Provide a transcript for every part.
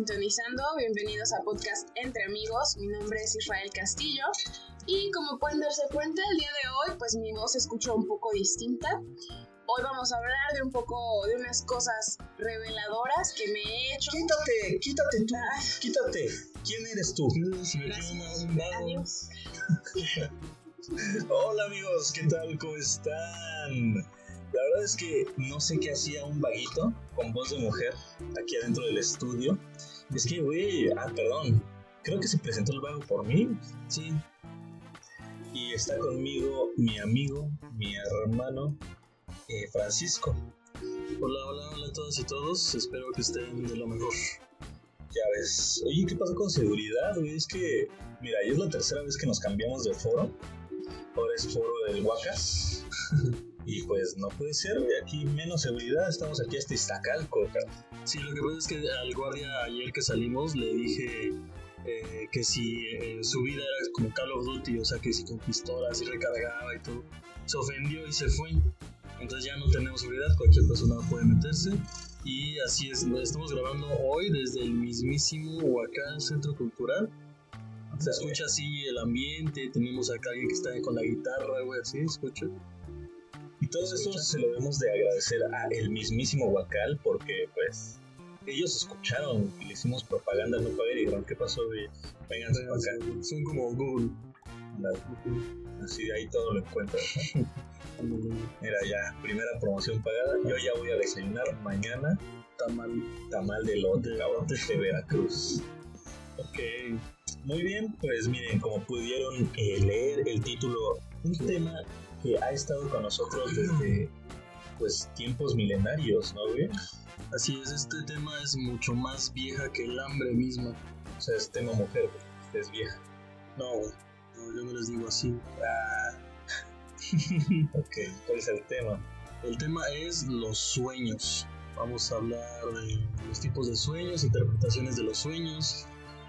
sintonizando. Bienvenidos a Podcast Entre Amigos. Mi nombre es Israel Castillo. Y como pueden darse cuenta, el día de hoy, pues mi voz se escucha un poco distinta. Hoy vamos a hablar de un poco de unas cosas reveladoras que me he hecho. Quítate, quítate tú, quítate. ¿Quién eres tú? Adiós. Hola amigos, ¿qué tal? ¿Cómo están? La verdad es que no sé qué hacía un vaguito con voz de mujer aquí adentro del estudio. Es que, güey, ah, perdón, creo que se presentó el vago por mí. Sí. Y está conmigo mi amigo, mi hermano, eh, Francisco. Hola, hola, hola a todas y todos. Espero que estén de lo mejor. Ya ves. Oye, ¿qué pasó con seguridad, güey? Es que, mira, ya es la tercera vez que nos cambiamos de foro. Ahora es foro del Huacas. y pues no puede ser, güey. Aquí menos seguridad. Estamos aquí hasta Iztacalco. Sí, lo que pasa es que al guardia ayer que salimos le dije eh, que si eh, su vida era como Call of Duty, o sea, que si con pistolas y recargaba y todo, se ofendió y se fue. Entonces ya no tenemos seguridad, cualquier persona puede meterse. Y así es, estamos grabando hoy desde el mismísimo Huacán Centro Cultural. Se escucha así el ambiente, tenemos acá alguien que está con la guitarra, güey, así, escucha. Y todo esto se lo debemos de agradecer a el mismísimo Huacal porque pues ellos escucharon y le hicimos propaganda no pagar y dijeron, ¿qué pasó? Vengan acá. Son como Google. Así de ahí todo lo encuentran. Mira, ya, primera promoción pagada. Yo ya voy a desayunar mañana Tamal. tamal de lote, cabrón, de Veracruz. Ok. Muy bien, pues miren, como pudieron eh, leer el título, un tema que ha estado con nosotros desde pues tiempos milenarios, ¿no, güey? Así es, este tema es mucho más vieja que el hambre mismo. O sea, es tema mujer, güey. Es vieja. No, güey. No, yo no les digo así. Ah. ok, ¿cuál es el tema? El tema es los sueños. Vamos a hablar de los tipos de sueños, interpretaciones de los sueños,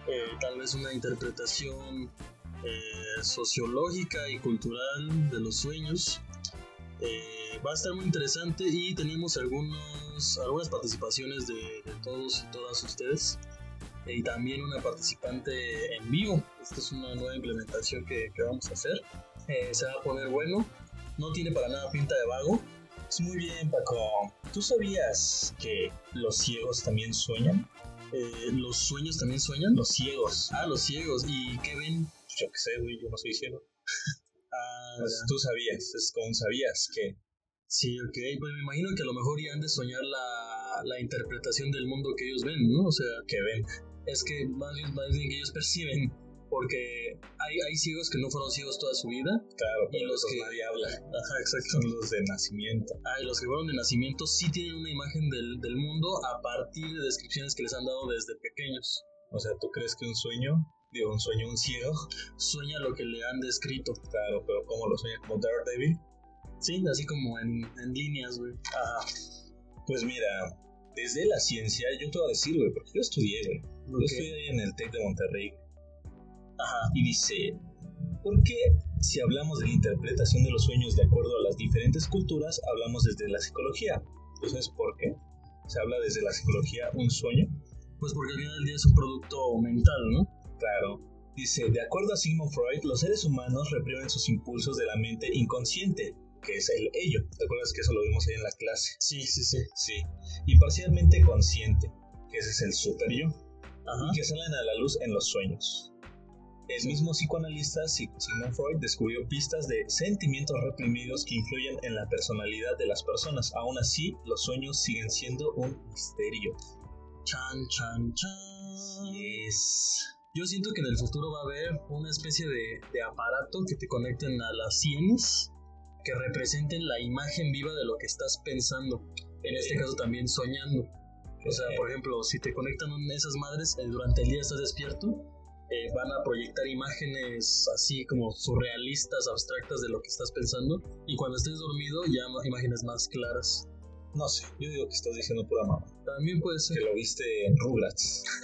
eh, tal vez una interpretación eh, sociológica y cultural de los sueños. Eh, va a estar muy interesante y tenemos algunos, algunas participaciones de, todos y todas ustedes y también una participante en vivo. Esta es una nueva implementación que, vamos a hacer. Eh, se va a poner bueno. No tiene para nada pinta de vago. Es muy bien, Paco. ¿Tú sabías que los ciegos también sueñan? Eh, ¿Los sueños también sueñan? Los ciegos. Ah, los ciegos. ¿Y qué ven? Yo qué sé, güey, yo no soy ciego. Ah, Pues tú sabías, es como sabías que Sí, ok. Pues me imagino que a lo mejor ya han de soñar la, la interpretación del mundo que ellos ven, ¿no? O sea, que ven. es que más bien, más bien que ellos perciben. Porque hay, hay ciegos que no fueron ciegos toda su vida. Claro, Y los que- nadie habla. Ajá, exacto. Son los de nacimiento. Ah, y los que fueron de nacimiento sí tienen una imagen del, del mundo a partir de descripciones que les han dado desde pequeños. O sea, ¿tú crees que un sueño, digo, un sueño, un ciego? Sueña lo que le han descrito. Claro, pero ¿cómo lo sueña? ¿Como Daredevil? Sí, así como en, en líneas, güey. Ajá. Pues mira, desde la ciencia, yo te voy a decir, güey, porque yo estudié, güey. Yo Ok. estudié ahí en el TEC de Monterrey. Ajá. Y dice, ¿por qué si hablamos de la interpretación de los sueños de acuerdo a las diferentes culturas, hablamos desde la psicología? ¿Entonces por qué? Se habla desde la psicología un sueño. Pues porque al final del día es un producto mental, ¿no? Claro. Dice, de acuerdo a Sigmund Freud, los seres humanos reprimen sus impulsos de la mente inconsciente, que es el ello. ¿Te acuerdas que eso lo vimos ahí en la clase? Sí, sí, sí. Sí. Y parcialmente consciente, que ese es el super yo, Ajá. y que salen a la luz en los sueños. El mismo psicoanalista Sig- Sigmund Freud descubrió pistas de sentimientos reprimidos que influyen en la personalidad de las personas. Aún así, los sueños siguen siendo un misterio. Chan, chan, chan. Es... Yo siento que en el futuro va a haber una especie de, de aparato que te conecten a las sienes que representen la imagen viva de lo que estás pensando. En este caso también soñando. O sea, por ejemplo, si te conectan esas madres eh, durante el día estás despierto, eh, van a proyectar imágenes así como surrealistas, abstractas de lo que estás pensando. Y cuando estés dormido ya imágenes más claras. No sé, yo digo que estás diciendo pura mamá. También puede ser. Que lo viste en Rugrats.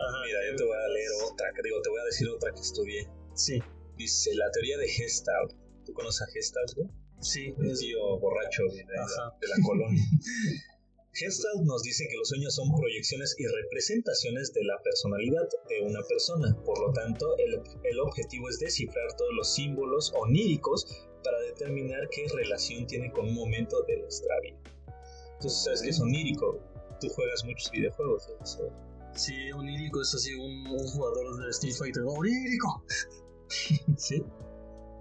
Ajá, Mira, yo te voy a leer otra, que digo, te voy a decir otra que estudié. Sí, Dice, la teoría de Gestalt. ¿Tú conoces a Gestalt, güey? sí. Un tío borracho güey, de, Ajá. de la colonia. Gestalt nos dice que los sueños son proyecciones y representaciones de la personalidad de una persona. Por lo tanto, el, el objetivo es descifrar todos los símbolos oníricos para determinar qué relación tiene con un momento de nuestra vida. Entonces, ¿sabes qué es onírico? Tú juegas muchos videojuegos. Eso. Sí, onírico es así un, un jugador de Street Fighter. ¡Onírico! ¿Sí?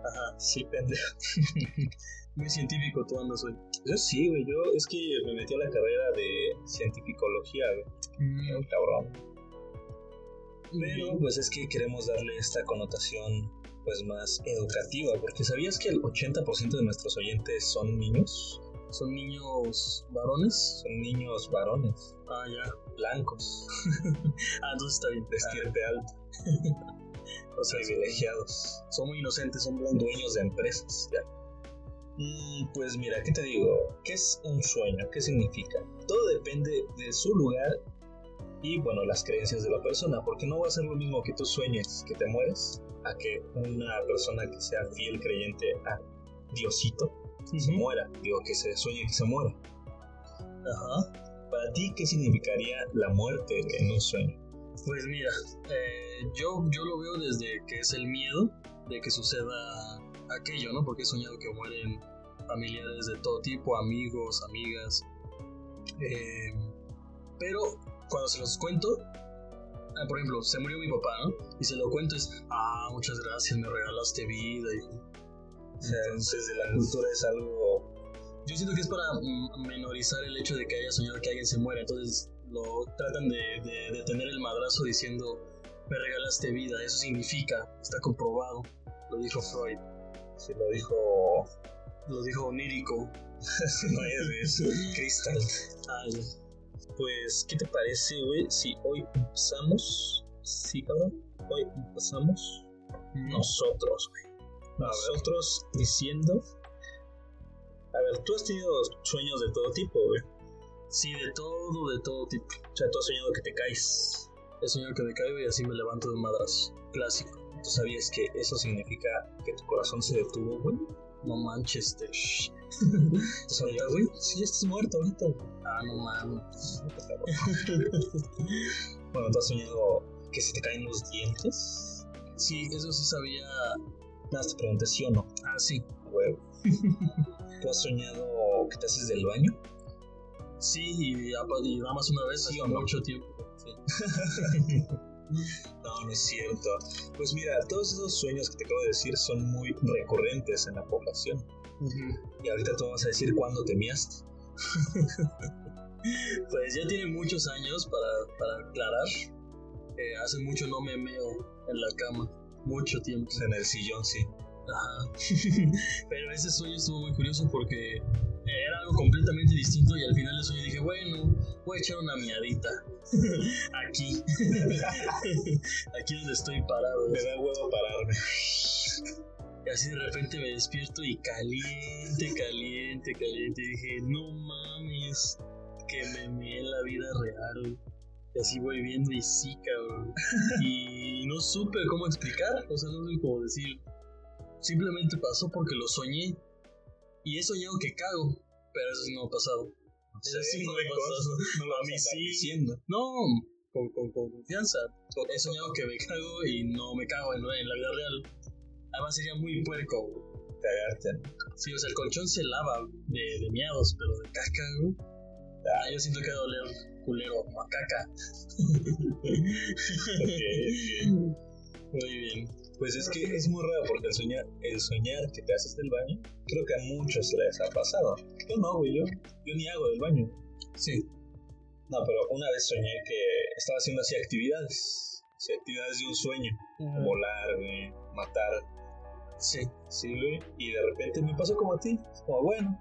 Ajá. Sí, pendejo. Muy científico tú andas hoy. Yo sí, güey. Yo es que me metí a la carrera de cientificología, güey. Un cabrón. Pero pues es que queremos darle esta connotación pues más educativa, porque ¿sabías que el 80% de nuestros oyentes son niños? ¿Son niños varones? Son niños varones, Ah, ya. blancos, Ah, entonces está bien. de estirpe alta, O sea, privilegiados, son muy inocentes, son blancos. dueños de empresas, ya. Mm, pues mira, ¿qué te digo? ¿Qué es un sueño? ¿Qué significa? Todo depende de su lugar y, bueno, las creencias de la persona, porque no va a ser lo mismo que tú sueñes que te mueres a que una persona que sea fiel creyente a Diosito se Ujú. muera, digo, que se sueñe que se muera. Ajá. Para ti, ¿qué significaría la muerte en un sueño? Pues mira, eh, yo, yo lo veo desde que es el miedo de que suceda aquello, ¿no? Porque he soñado que mueren familiares de todo tipo, amigos, amigas. Eh, pero cuando se los cuento, ah, por ejemplo, se murió mi papá, ¿no? Y se lo cuento es, ah, muchas gracias, me regalaste vida. O sea, desde la cultura es algo... Yo siento que es para mm, menorizar el hecho de que haya soñado que alguien se muera, entonces lo tratan de, de, de tener el madrazo diciendo, me regalaste vida, eso significa, está comprobado, lo dijo Freud, Se lo dijo... lo dijo Onírico. no es Crystal. Ya. Pues, ¿qué te parece, güey? Si hoy empezamos... Sí, cabrón. Hoy empezamos nosotros, güey. Nosotros diciendo... A ver, tú has tenido sueños de todo tipo, güey. Sí, de todo, de todo tipo. O sea, tú has soñado que te caes. He soñado que me caigo y así me levanto de un madrazo. Clásico. ¿Tú sabías que eso significa que tu corazón se detuvo, güey? No manches. ¿Tú sabías, güey? Sí, ya estás muerto ahorita. Ah, no mames. bueno, ¿tú has soñado que se te caen los dientes? Sí, eso sí sabía. Nada, te pregunté sí o no. Ah, sí. Huevo. ¿Tú has soñado que te haces del baño? Sí, y, y nada más una vez ¿Sí hace no? mucho tiempo. Sí. No, no es cierto. Pues mira, todos esos sueños que te acabo de decir son muy recurrentes en la población. Y ahorita tú vas a decir cuándo te miaste. Pues ya tiene muchos años para, para aclarar. Eh, hace mucho no me meo en la cama. Mucho tiempo. En el sillón, sí. Ajá. Pero ese sueño estuvo muy curioso porque algo completamente distinto y al final del sueño dije, bueno, voy a echar una miadita. Aquí. Aquí donde estoy parado. Me da huevo pararme. Y así de repente me despierto y caliente, caliente, caliente. Y dije, no mames, que me meé en la vida real. Y así voy viendo y sí, cabrón. Y no supe cómo explicar, o sea, no sé cómo decir. Simplemente pasó porque lo soñé. Y he soñado que cago, pero eso sí no ha pasado. Eso sí no me. No lo A mí sí. diciendo. No, con, con, con confianza. He soñado que me cago y no me cago en, en la vida real. Además sería muy puerco. Cagarte. Sí, o sea, el colchón se lava de, de miados, pero de caca, güey. Ah, yo siento que va a doler culero, como a caca. Ok, ok. Muy bien. Pues es que es muy raro porque el soñar, el soñar que te haces del baño, creo que a muchos les ha pasado. Yo no, güey, yo, yo ni hago del baño. Sí. No, pero una vez soñé que estaba haciendo así actividades. Así, actividades de un sueño. Volar, güey, matar. Sí. Sí, güey. Y de repente me pasó como a ti. Como, bueno,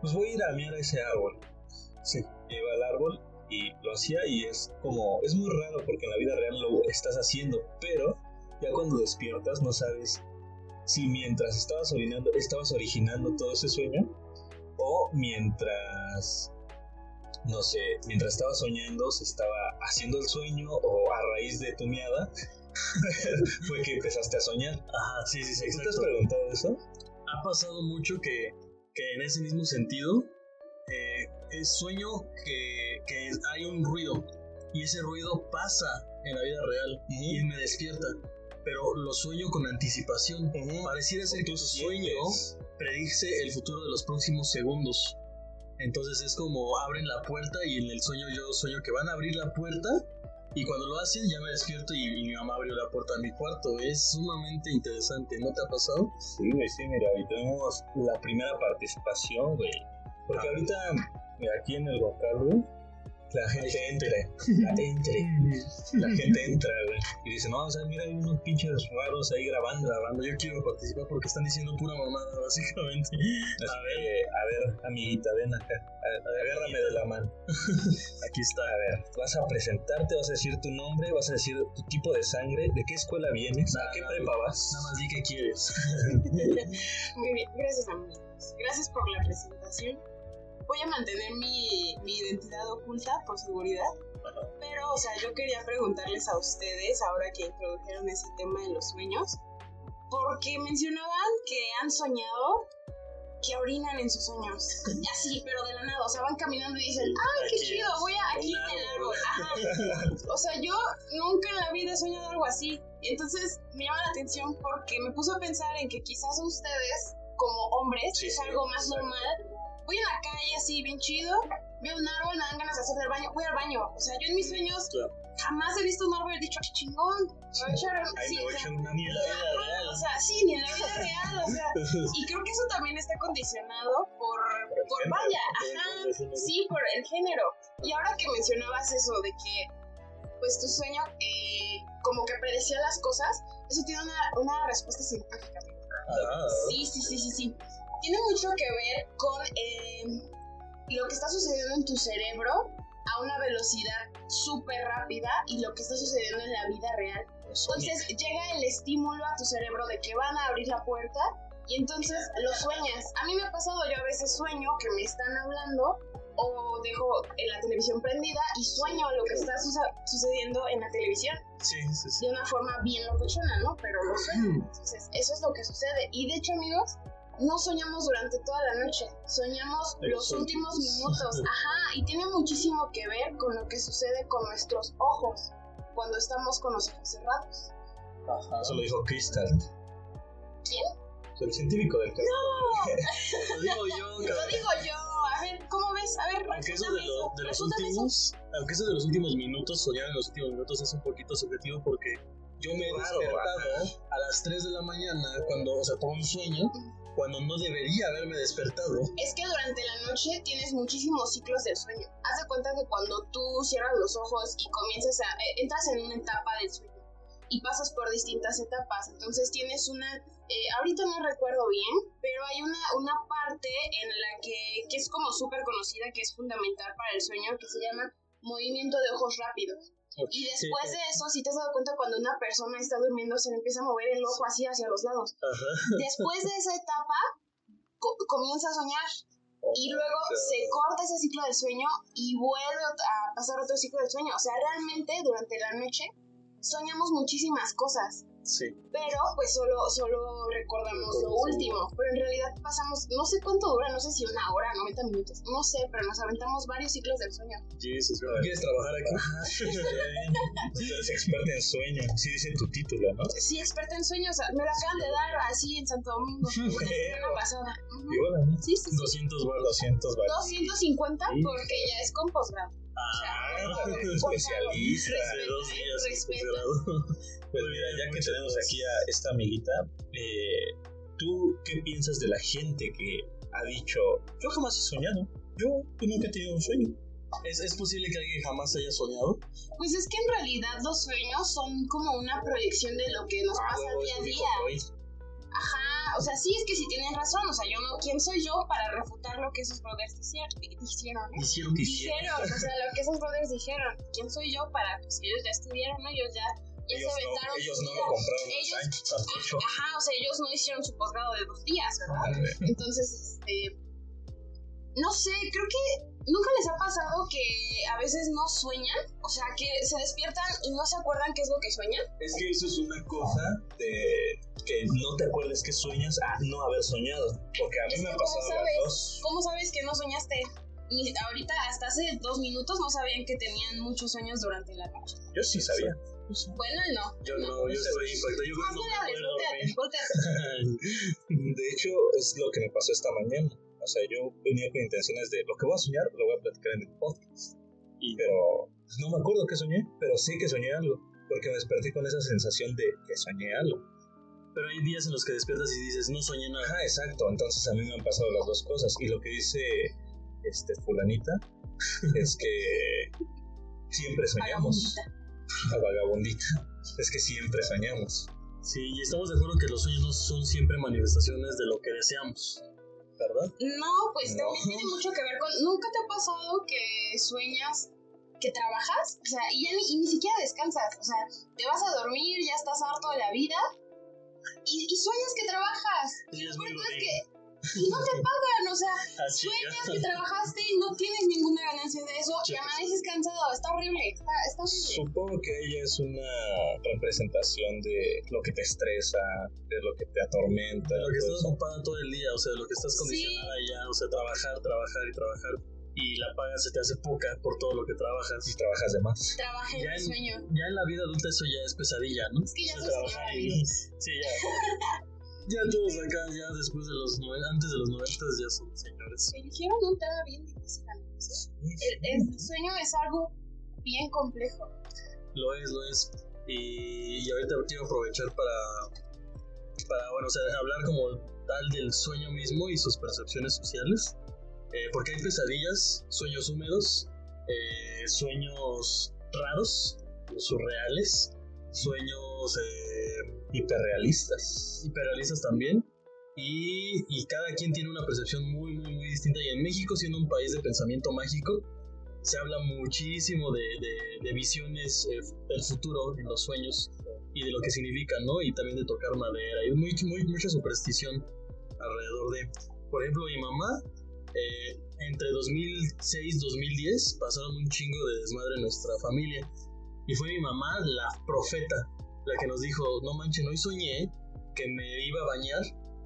pues voy a ir a mirar ese árbol. Sí. Iba al árbol y lo hacía y es como, es muy raro porque en la vida real lo estás haciendo, pero ya cuando despiertas no sabes si mientras estabas orinando estabas originando todo ese sueño o mientras, no sé, mientras estabas soñando se estaba haciendo el sueño o a raíz de tu miada fue que empezaste a soñar. Ajá, sí, sí, sí. ¿Tú te has preguntado eso? Ha pasado mucho que, que en ese mismo sentido, eh, es sueño que, que hay un ruido y ese ruido pasa en la vida real y me despierta. Pero lo sueño con anticipación. Pareciera ser que un sueño predice el futuro de los próximos segundos. Entonces es como abren la puerta y en el sueño yo sueño que van a abrir la puerta y cuando lo hacen ya me despierto y, mi mamá abrió la puerta de mi cuarto. Es sumamente interesante, ¿no te ha pasado? Sí, güey, sí, mira, y tenemos la primera participación, güey. Porque ahorita, mira, aquí en el güey, la gente entra, la entre, la gente entra, güey, y dice, no, o sea, mira, hay unos pinches raros ahí grabando, grabando, yo quiero participar porque están diciendo pura mamada, básicamente. a ver, a ver, amiguita, ven acá, agárrame de la mano. Aquí está, a ver, vas a presentarte, vas a decir tu nombre, vas a decir tu tipo de sangre, de qué escuela vienes, a qué prepa vas. Nada más di qué quieres. Muy bien, gracias amigos. Gracias por la presentación voy a mantener mi, identidad oculta por seguridad. Pero, o sea, yo quería preguntarles a ustedes, ahora que introdujeron ese tema de los sueños, porque mencionaban que han soñado que orinan en sus sueños. Así, pero de la nada. O sea, van caminando y dicen, ¡ay, qué chido! Voy a aquí en el árbol. O sea, yo nunca en la vida he soñado algo así. Y entonces me llama la atención porque me puso a pensar en que quizás ustedes, como hombres, es algo más normal voy a la calle así, bien chido, veo un árbol, me dan ganas de hacer del baño, voy al baño. O sea, yo en mis sueños jamás he visto un árbol y he dicho, qué chingón. Me voy a echar, sí, o sea, una mierda real. O sea, sí, ni en la vida real, o sea. Y creo que eso también está condicionado por, por, vaya, ajá, sí, por el género. Y ahora que mencionabas eso de que, pues tu sueño, eh, como que predecía las cosas, eso tiene una, una respuesta científica. Ah. Sí, sí, sí, sí, sí tiene mucho que ver con eh, lo que está sucediendo en tu cerebro a una velocidad súper rápida y lo que está sucediendo en la vida real. Entonces llega el estímulo a tu cerebro de que van a abrir la puerta y entonces lo sueñas. A mí me ha pasado, yo a veces sueño que me están hablando o dejo en la televisión prendida y sueño lo que está sucediendo en la televisión. Sí, sí, sí. De una forma bien locochona, ¿no? Pero lo sueño. Entonces, eso es lo que sucede. Y de hecho, amigos, no soñamos durante toda la noche, soñamos los últimos minutos. Ajá, y tiene muchísimo que ver con lo que sucede con nuestros ojos cuando estamos con los ojos cerrados. Ajá. Eso lo dijo Crystal. ¿Quién? El científico del caso. No, lo digo yo. Lo digo yo. A ver, ¿cómo ves? A ver, aunque eso de, de los últimos, aunque eso de los últimos minutos, soñar en los últimos minutos es un poquito subjetivo porque yo me he despertado a las 3 de la mañana cuando, o sea, por un sueño cuando no debería haberme despertado. Es que durante la noche tienes muchísimos ciclos del sueño. Haz de cuenta que cuando tú cierras los ojos y comienzas a... Eh, entras en una etapa del sueño y pasas por distintas etapas. Entonces tienes una... Eh, ahorita no recuerdo bien, pero hay una, una parte en la que, que es como súper conocida, que es fundamental para el sueño, que se llama movimiento de ojos rápidos. Y después de eso, si te has dado cuenta, cuando una persona está durmiendo, se le empieza a mover el ojo así hacia los lados. Después de esa etapa, comienza a soñar. y luego se corta ese ciclo del sueño y vuelve a pasar otro ciclo del sueño. O sea, realmente durante la noche soñamos muchísimas cosas. Sí. Pero pues solo, solo recordamos lo último. Pero en realidad pasamos, no sé cuánto dura, no sé si una hora, 90 minutos, no sé, pero nos aventamos varios ciclos del sueño. Jesus, ¿quieres trabajar aquí? Tú eres experta en sueños, sí dice tu título, ¿no? Sí, experta en sueños, me lo acaban de dar así en Santo Domingo, la semana pasada. Sí, sí, sí. 200 bar, 200 bar. 250 porque ya es con posgrado. Ah, especialista de dos días. Pues mira, ya que tenemos aquí a esta amiguita, eh, ¿tú qué piensas de la gente que ha dicho, yo jamás he soñado, yo, nunca he tenido un sueño? ¿Es, ¿Es, posible que alguien jamás haya soñado? Pues es que en realidad los sueños son como una proyección de lo que nos ah, pasa día a día. Ajá, o sea, sí es que sí tienen razón, o sea, yo no, ¿quién soy yo para refutar lo que esos brothers dijeron? Dijeron, dijeron, dijeron, o sea, lo que esos brothers dijeron, ¿quién soy yo para, pues ellos ya estudiaron, ellos ya, ya ellos se aventaron. No, ellos no lo compraron ellos, ajá, o sea, ellos no hicieron su posgrado de dos días, ¿verdad? Entonces, este, no sé, creo que ¿Nunca les ha pasado que a veces no sueñan? O sea, que se despiertan y no se acuerdan qué es lo que sueñan. Es que eso es una cosa de que no te acuerdes que sueñas a no haber soñado. Porque a mí me ha pasado sabes, dos. ¿Cómo sabes que no soñaste? Ahorita, hasta hace dos minutos, no sabían que tenían muchos sueños durante la noche. Yo sí sabía. Bueno, no. Yo no, yo soy impactado. Yo no volteate. De hecho, es lo que me pasó esta mañana. O sea, yo venía con intenciones de lo que voy a soñar, lo voy a platicar en el podcast. Y, pero no me acuerdo qué soñé, pero sí que soñé algo. Porque me desperté con esa sensación de que soñé algo. Pero hay días en los que despiertas y dices, no soñé nada. Ajá, exacto. Entonces a mí me han pasado las dos cosas. Y lo que dice este fulanita es que siempre soñamos. La vagabundita. Es que siempre soñamos. Sí, y estamos de acuerdo que los sueños no son siempre manifestaciones de lo que deseamos. ¿Verdad? No, pues No. también tiene mucho que ver con. ¿Nunca te ha pasado que sueñas que trabajas? O sea, y ya ni, y ni siquiera descansas. O sea, te vas a dormir, ya estás harto de la vida. Y, y sueñas que trabajas. Es muy Lo godín. que. Y no te pagan, o sea, Ah, sueñas que trabajaste y no tienes ninguna ganancia de eso y Chicos. amaneces cansado. Está horrible, está, está horrible. Supongo que ella es una representación de lo que te estresa, de lo que te atormenta. De lo que estás eso. ocupada todo el día, o sea, de lo que estás Sí. condicionada ya, o sea, trabajar, trabajar y trabajar. Y la paga se te hace poca por todo lo que trabajas. Y trabajas de más. Trabajé en Ya el en- sueño. Ya en la vida adulta eso ya es pesadilla, ¿no? Es que ya O sea, trabajar. Sí, ya. Ya todos acá, ya después de los nove- antes de los noventas ya son señores. Eligieron un tema bien difícil, amigos. ¿eh? El, el sueño es algo bien complejo. Lo es, lo es. Y, y ahorita quiero aprovechar para, para, bueno, o sea, hablar como tal del sueño mismo y sus percepciones sociales. Eh, porque hay pesadillas, sueños húmedos, eh, sueños raros, surreales, sueños eh, Hiperrealistas. hiperrealistas también. Y, y cada quien tiene una percepción muy, muy, muy distinta. Y en México, siendo un país de pensamiento mágico, se habla muchísimo de, de- visiones eh, del futuro en los sueños y de lo que significa, ¿no? Y también de tocar madera. Y muy, muy, mucha superstición alrededor de. Por ejemplo, mi mamá, eh, entre 2006 y 2010, pasaron un chingo de desmadre en nuestra familia. Y fue mi mamá la profeta, la que nos dijo: No manchen, hoy soñé que me iba a bañar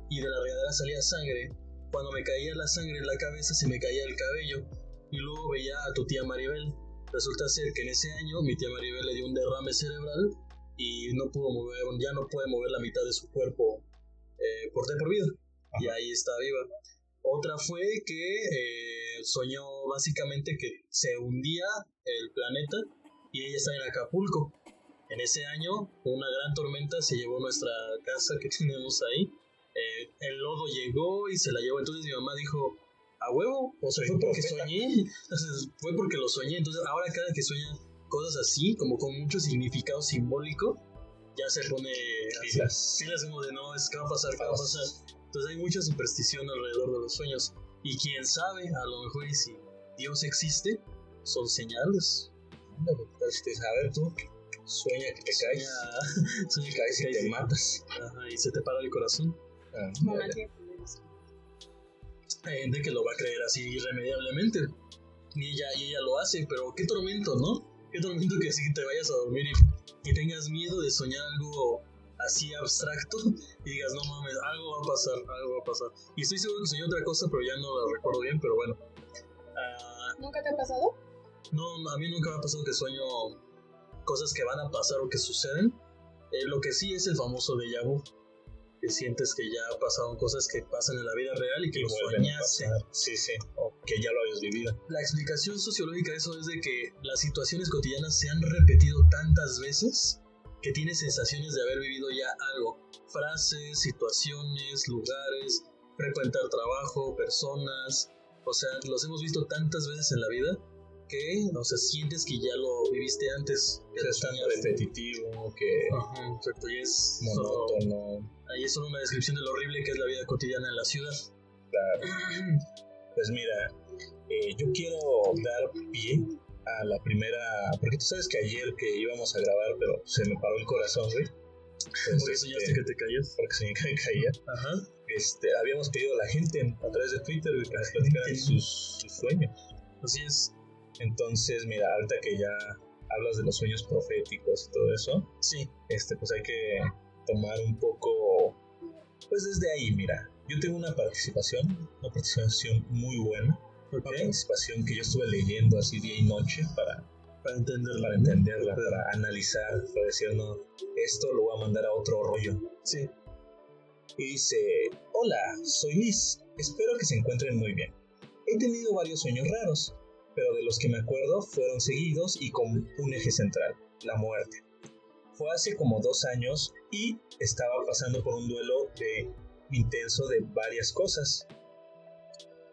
y de la regadera salía sangre. Cuando me caía la sangre en la cabeza, se me caía el cabello. Y luego veía a tu tía Maribel. Resulta ser que en ese año mi tía Maribel le dio un derrame cerebral y no pudo mover, ya no puede mover la mitad de su cuerpo eh, por de por vida. Y ahí está viva. Otra fue que eh, soñó básicamente que se hundía el planeta y ella está en Acapulco. En ese año, una gran tormenta se llevó nuestra casa que tenemos ahí. Eh, el lodo llegó y se la llevó. Entonces mi mamá dijo, a huevo, o sea, fue porque soñé. Entonces, fue porque lo soñé. Entonces ahora cada que sueña cosas así, como con mucho significado simbólico, ya se pone Pilas. pilas como de no, es que va a pasar, qué va a pasar. Entonces hay mucha superstición alrededor de los sueños. Y quién sabe, a lo mejor y si Dios existe, son señales. Dice, a ver tú, sueña que te caes, Sueña, sueña que caes y caes te matas. Ajá, y se te para el corazón. Ah. Hay gente que lo va a creer así irremediablemente. Y ella, y ella lo hace, pero qué tormento, ¿no? Qué tormento que así te vayas a dormir y, y tengas miedo de soñar algo así abstracto y digas, no mames, algo va a pasar, algo va a pasar. Y estoy seguro que soñé otra cosa, pero ya no la recuerdo bien, pero bueno. Ah, ¿Nunca te ha pasado? no, a mí nunca me ha pasado que sueño cosas que van a pasar o que suceden. Eh, lo que sí es el famoso déjà vu. Que sientes que ya pasaron cosas que pasan en la vida real y que Y lo soñaste. Sí, sí. O que ya lo habías vivido. La explicación sociológica de eso es de que las situaciones cotidianas se han repetido tantas veces que tienes sensaciones de haber vivido ya algo. Frases, situaciones, lugares, frecuentar trabajo, personas. O sea, los hemos visto tantas veces en la vida que, o sea, sientes que ya lo viviste antes. Que es tan repetitivo, que Ajá, exacto, y es solo, monótono. ahí es solo una descripción de lo horrible que es la vida cotidiana en la ciudad. Claro. Pues mira, eh, yo quiero dar pie a la primera. Porque tú sabes que ayer que íbamos a grabar, pero se me paró el corazón, güey. Pues, ¿Por qué este, soñaste que te caías? Porque soñé que me caía. Ajá. Este, habíamos pedido a la gente a través de Twitter güey, que nos platicaran sus, sus sueños. Así es. Entonces, mira, ahorita que ya hablas de los sueños proféticos y todo eso, Sí. este, pues hay que tomar un poco, pues desde ahí, mira, yo tengo una participación, una participación muy buena, Una participación que yo estuve leyendo así día y noche para, para entenderla, para, entenderla, para analizar, para decir, no, esto lo voy a mandar a otro rollo. Sí. Y dice, hola, soy Liz, espero que se encuentren muy bien. He tenido varios sueños raros, pero de los que me acuerdo fueron seguidos y con un eje central, la muerte. Fue hace como dos años y estaba pasando por un duelo de intenso de varias cosas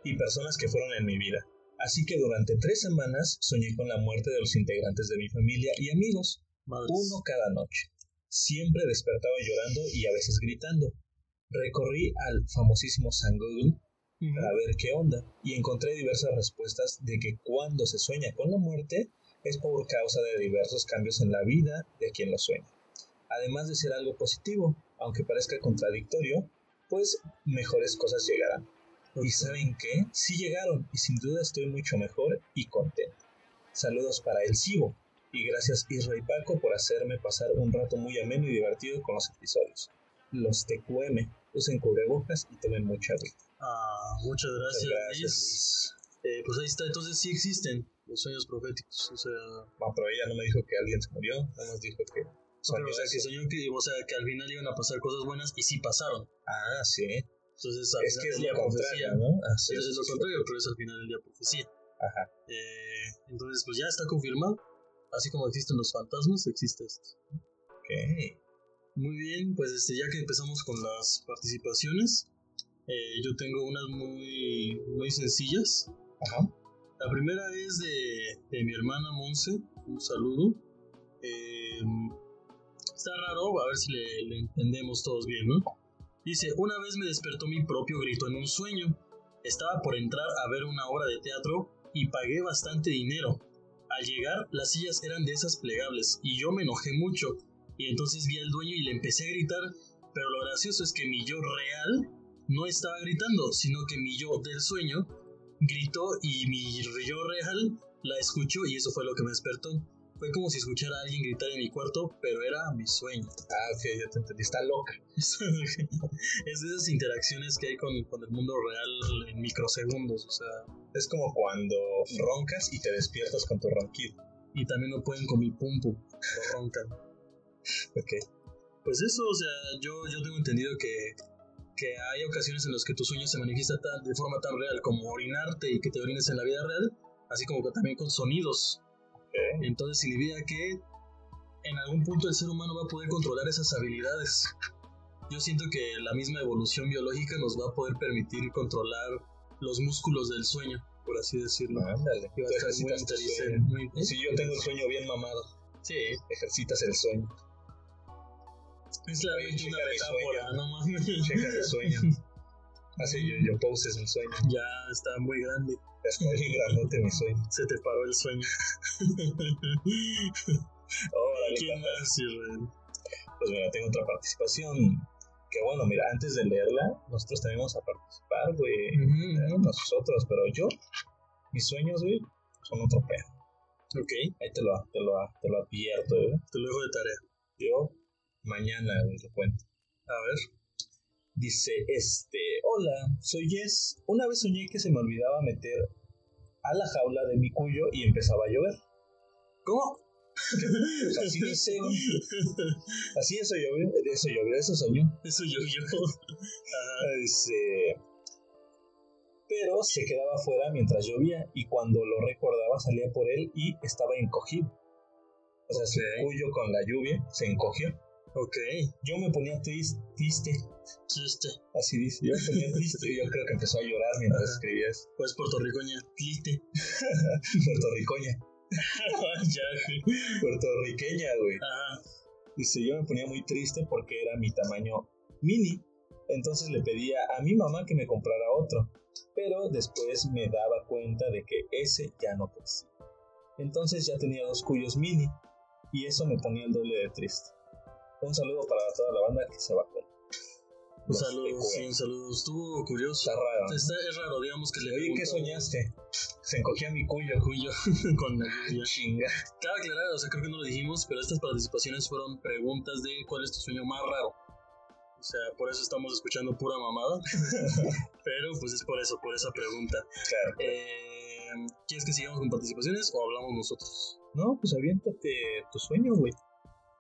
y personas que fueron en mi vida. Así que durante tres semanas soñé con la muerte de los integrantes de mi familia y amigos, uno cada noche. Siempre despertaba llorando y a veces gritando. Recorrí al famosísimo San Google para ver qué onda y encontré diversas respuestas de que cuando se sueña con la muerte es por causa de diversos cambios en la vida de quien lo sueña. Además de ser algo positivo, aunque parezca contradictorio, pues mejores cosas llegarán. ¿Y saben qué? Sí llegaron y sin duda estoy mucho mejor y contento. Saludos para el Cibo y gracias Isra y Paco por hacerme pasar un rato muy ameno y divertido con los episodios. Los TQM usen cubrebocas y tomen mucha agua. Ah, muchas gracias. gracias eh, pues ahí está, entonces sí existen los sueños proféticos, o sea... Bueno, pero ella no me dijo que alguien se murió, nada más dijo que... Soñó o sea, que soñó que, o sea, que al final iban a pasar cosas buenas y sí pasaron. Ah, sí. Entonces, al es final que es del día profecía. ¿no? Así Entonces es lo contrario, pero es al final del día profecía. Ajá. Eh, entonces, pues ya está confirmado. Así como existen los fantasmas, existe esto. Ok. Muy bien, pues este, ya que empezamos con las participaciones, eh, yo tengo unas muy, muy sencillas. Ajá. La primera es de, de mi hermana Monse, un saludo. Eh, está raro, a ver si le, le entendemos todos bien, ¿no? Dice, una vez me despertó mi propio grito en un sueño. Estaba por entrar a ver una obra de teatro y pagué bastante dinero. Al llegar, las sillas eran de esas plegables y yo me enojé mucho. Y entonces vi al dueño y le empecé a gritar, pero lo gracioso es que mi yo real no estaba gritando, sino que mi yo del sueño gritó y mi yo real la escuchó y eso fue lo que me despertó. Fue como si escuchara a alguien gritar en mi cuarto, pero era mi sueño. Ah, ok, ya te entendí. Está loca. es de esas interacciones que hay con, con el mundo real en microsegundos, o sea, Es como cuando roncas y te despiertas con tu ronquido. y también no pueden con mi pum pum, lo roncan. Ok. Pues eso, o sea, yo, yo tengo entendido que, que hay ocasiones en las que tu sueño se manifiesta tan- de forma tan real como orinarte y que te orines en la vida real, así como que también con sonidos. Ok. Entonces significa que en algún punto el ser humano va a poder controlar esas habilidades. Yo siento que la misma evolución biológica nos va a poder permitir controlar los músculos del sueño, por así decirlo. Ándale. Y va a Tú estar muy muy- ¿eh? Si yo tengo el sueño bien mamado, Sí, ejercitas el sueño. Es la Oye, checa mi metáfora, sueño. no mames. Checa el sueño. Hace yo, yo poses mi sueño. Ya está muy grande. Está bien grandote mi sueño. Se te paró el sueño. Órale, ¿Quién más, Israel? Pues mira, tengo otra participación. Que bueno, mira, antes de leerla, nosotros vamos a participar, güey. Eh, Nosotros, pero yo, mis sueños, güey, son otro pedo. Ok, Ahí te lo, te lo, te lo advierto, güey. te lo dejo de tarea. Yo, mañana, lo cuento. A ver. Dice, este, hola, soy Jess. Una vez soñé que se me olvidaba meter a la jaula de mi cuyo y empezaba a llover. ¿Cómo? Pues así dice. Así eso llovió, eso llovió, eso soñó. Eso yo. Ajá. Dice, pero se quedaba afuera mientras llovía y cuando lo recordaba salía por él y estaba encogido. O sea, su cuyo con la lluvia se encogió. Ok. Yo me ponía tris- triste, Chiste. así dice. Yo me ponía triste y yo creo que empezó a llorar mientras Ajá. escribía eso. Pues puertorricoña. Triste. Puertorricoña. Puertorriqueña, güey. Ajá. Dice, yo me ponía muy triste porque era mi tamaño mini. Entonces le pedía a mi mamá que me comprara otro. Pero después me daba cuenta de que ese ya no crecía. Entonces ya tenía dos cuyos mini. Y eso me ponía el doble de triste. Un saludo para toda la banda que se vacuna. Un Los saludo, sí, un saludo. Estuvo curioso. Está raro. Está, es raro, digamos que le Oye, ¿qué soñaste? Se encogía mi cuyo. Cuyo con la lluvia. Chinga. Cabe aclarar, o sea, creo que no lo dijimos, pero estas participaciones fueron preguntas de cuál es tu sueño más raro. O O sea, por eso estamos escuchando pura mamada. Pero pues es por eso, por esa pregunta. Claro. Eh, ¿Quieres que sigamos con participaciones o hablamos nosotros? No, pues aviéntate tu sueño, güey.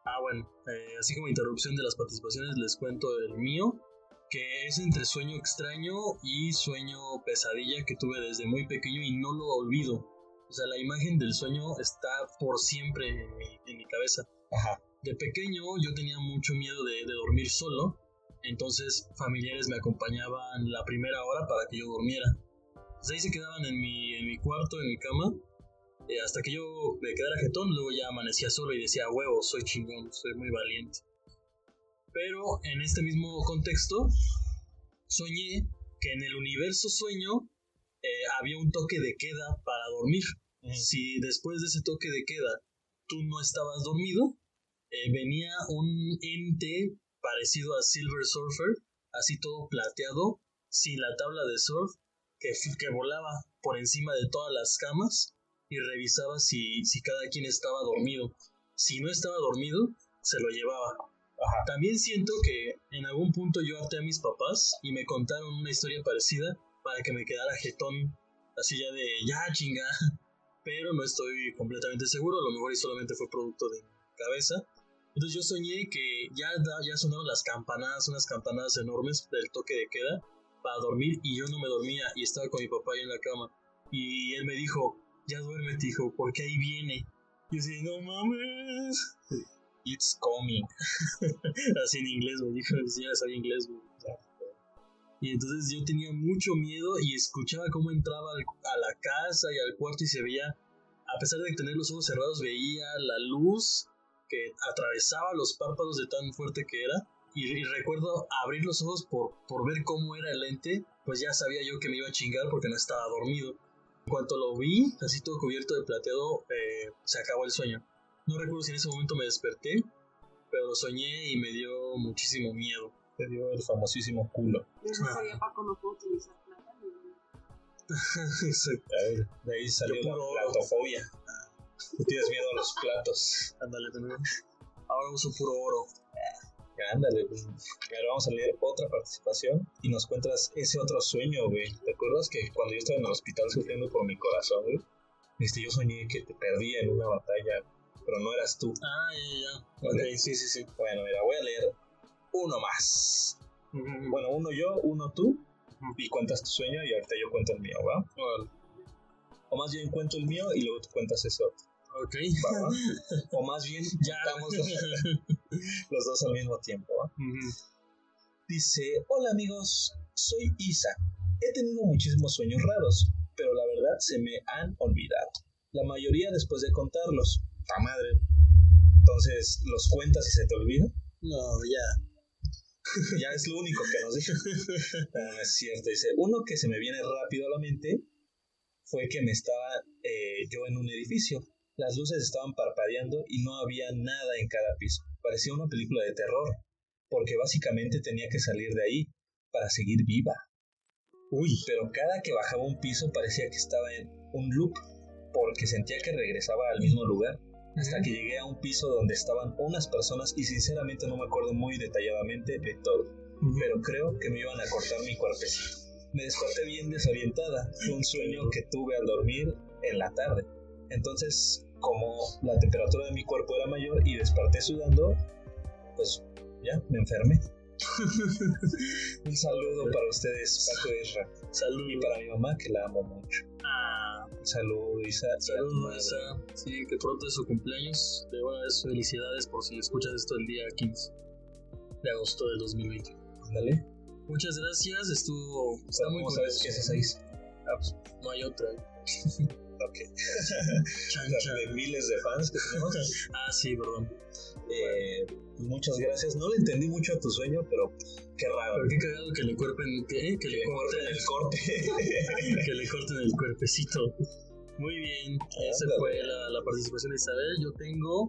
Ah, bueno, eh, así como interrupción de las participaciones, les cuento el mío, que es entre sueño extraño y sueño pesadilla que tuve desde muy pequeño y no lo olvido. O sea, la imagen del sueño está por siempre en mi, en mi cabeza. Ajá. De pequeño yo tenía mucho miedo de, de dormir solo, entonces familiares me acompañaban la primera hora para que yo durmiera. Pues ahí se quedaban en mi, en mi cuarto, en mi cama, eh, hasta que yo me quedara jetón, luego ya amanecía solo y decía, huevo, soy chingón, soy muy valiente. Pero en este mismo contexto, soñé que en el universo sueño eh, había un toque de queda para dormir. Si después de ese toque de queda tú no estabas dormido, eh, venía un ente parecido a Silver Surfer, así todo plateado, sin la tabla de surf, que, que volaba por encima de todas las camas y revisaba si, si cada quien estaba dormido. Si no estaba dormido, se lo llevaba. Ajá. También siento que en algún punto yo harté a mis papás y me contaron una historia parecida para que me quedara jetón, así ya de ya chinga. Pero no estoy completamente seguro, a lo mejor y solamente fue producto de mi cabeza. Entonces yo soñé que ya, ya sonaron las campanadas, unas campanadas enormes del toque de queda para dormir y yo no me dormía y estaba con mi papá ahí en la cama. Y él me dijo, ya duérmete hijo, porque ahí viene. Y yo así, no mames. It's coming. Así en inglés, me dijo, ya sabía inglés, güey. Y entonces yo tenía mucho miedo y escuchaba cómo entraba al- a la casa y al cuarto y se veía, a pesar de tener los ojos cerrados, veía la luz que atravesaba los párpados de tan fuerte que era. Y, y recuerdo abrir los ojos por, por ver cómo era el ente, pues ya sabía yo que me iba a chingar porque no estaba dormido. En cuanto lo vi, así todo cubierto de plateado, eh, se acabó el sueño. No recuerdo si en ese momento me desperté, pero lo soñé y me dio muchísimo miedo. Te dio el famosísimo culo. De eso sería Paco no puedo utilizar plata. Exacto. Ahí- De ahí salió Yo la puro oro. platofobia. Tú tienes miedo a los platos. Ándale, también. Ahora uso puro oro. Ándale, pues. Ahora vamos a leer otra participación y nos cuentas ese otro sueño, güey. ¿Te acuerdas que cuando yo estaba en el hospital sufriendo por mi corazón, güey? Este, yo soñé que te perdí en una batalla, pero no eras tú. Ah, ya, ya. Ok, sí, sí, sí. Bueno, mira, voy a leer uno más. Bueno, uno yo, uno tú, y cuentas tu sueño y ahorita yo cuento el mío, ¿va? Órale. O más bien cuento el mío y luego tú cuentas ese otro, Ok. ¿va? va? O más bien Ya. contamos los, dos al mismo tiempo. Dice, hola amigos, soy Isa. He tenido muchísimos sueños raros, pero la verdad se me han olvidado. La mayoría después de contarlos. ¡Ta madre! Entonces, ¿los cuentas y se te olvida? No, ya. Ya es lo único que nos dijo. No, no es cierto. Dice, uno que se me viene rápido a la mente fue que me estaba eh, yo en un edificio. Las luces estaban parpadeando y no había nada en cada piso. Parecía una película de terror, porque básicamente tenía que salir de ahí para seguir viva. Uy, pero cada que bajaba un piso parecía que estaba en un loop, porque sentía que regresaba al mismo lugar. Hasta que llegué a un piso donde estaban unas personas y sinceramente no me acuerdo muy detalladamente de todo pero creo que me iban a cortar mi cuerpecito. Me desperté bien desorientada. Fue un sueño que tuve al dormir en la tarde. Entonces, como la temperatura de mi cuerpo era mayor y desperté sudando, pues ya me enfermé. un saludo para ustedes, Paco y Isra. Salud. Y para mi mamá, que la amo mucho. Ah, Un saludo, Isa. a salud. Isa. Sí, que pronto es su cumpleaños. De verdad, felicidades por si escuchas esto el día 15 de agosto del 2020. Ándale. Muchas gracias, estuvo. Está muy ¿Cómo sabes que es esa Isa? Ah, pues, no hay otra. De miles de fans que tenemos. Ah, sí, perdón. Eh, pues muchas gracias. No le entendí mucho a tu sueño, pero qué raro. Pero qué cagado que le cuerpen. Que le Que corten corten el corte. que le corten el cuerpecito. Muy bien, esa Ándale. fue la, la participación de Isabel. Yo tengo.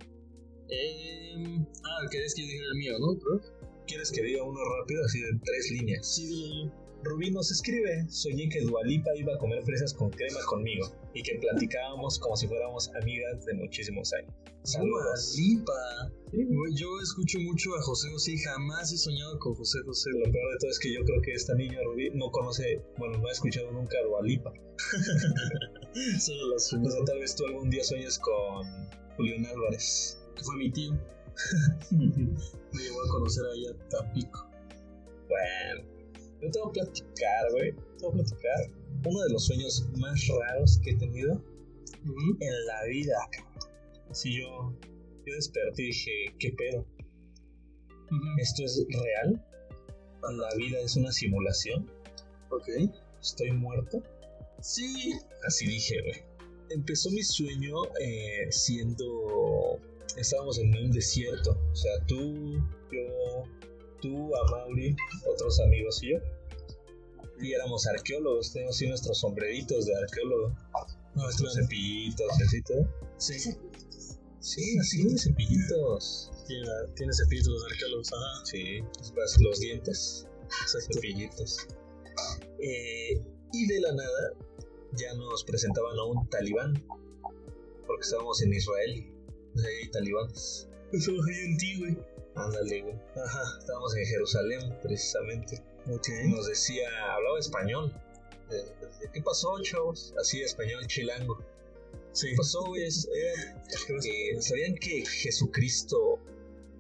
em, ah, querías que yo dijera el mío, ¿no? ¿Quieres que diga uno rápido, así de tres líneas? Sí, dilo. Rubí nos escribe, soñé que Dualipa iba a comer fresas con crema conmigo y que platicábamos como si fuéramos amigas de muchísimos años. Saludos. Lipa. Yo escucho mucho a José José y jamás he soñado con José José. Lo peor de todo es que yo creo que esta niña Rubí no conoce, bueno, no ha escuchado nunca a Dualipa. Solo las O sea, tal vez tú algún día sueñes con Julián Álvarez. que fue mi tío. Me llevó a conocer allá a Tampico. Bueno, yo te voy a platicar, güey. Te voy a platicar. Uno de los sueños más raros que he tenido en la vida, cabrón. Así yo, yo desperté y dije, ¿qué pedo? ¿Esto es real? ¿La vida es una simulación? Ok. ¿Estoy muerto? Sí. Así dije, güey. Empezó mi sueño eh, siendo... Estábamos en un desierto. O sea, tú, yo, tú, Amaury, otros amigos y yo. Y éramos arqueólogos. Teníamos así nuestros sombreritos de arqueólogo. Nuestros cepillitos así todo. Sí. Sí, así, cepillitos. Tiene, tiene cepillos los arqueólogos. Ajá. Sí, los, los dientes. Cepillitos. Eh, y de la nada ya nos presentaban a un talibán. Porque estábamos en Israel. O sea, hay talibanes. Ahí en ti, güey. Ándale, güey. Ajá, estábamos en Jerusalén, precisamente. Ok. Nos decía, hablaba español. ¿Qué pasó, chavos? Así, español chilango. Sí. ¿Qué pasó, güey? Eh, ¿Sabían que Jesucristo,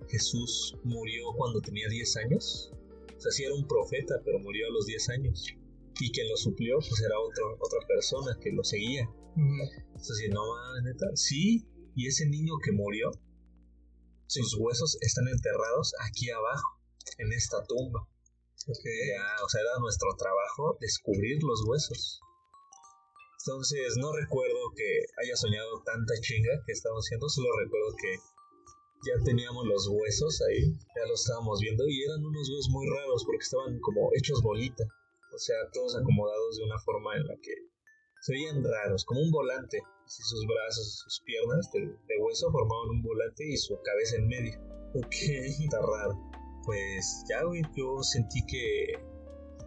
Jesús, murió cuando tenía 10 años? O sea, sí era un profeta, pero murió a los 10 años. Y quien lo suplió, pues era otro, otra persona que lo seguía. Entonces, no mames, neta. Sí, y ese niño que murió, sus huesos están enterrados aquí abajo, en esta tumba. Ok. Ya, o sea, era nuestro trabajo descubrir los huesos. Entonces, no recuerdo que haya soñado tanta chinga que estábamos haciendo, solo recuerdo que ya teníamos los huesos ahí, ya los estábamos viendo y eran unos huesos muy raros porque estaban como hechos bolita, o sea, todos acomodados de una forma en la que se veían raros, como un volante. Sus brazos y sus piernas de, de hueso formaban un volante y su cabeza en medio. Ok, está raro. Pues ya, güey, yo sentí que,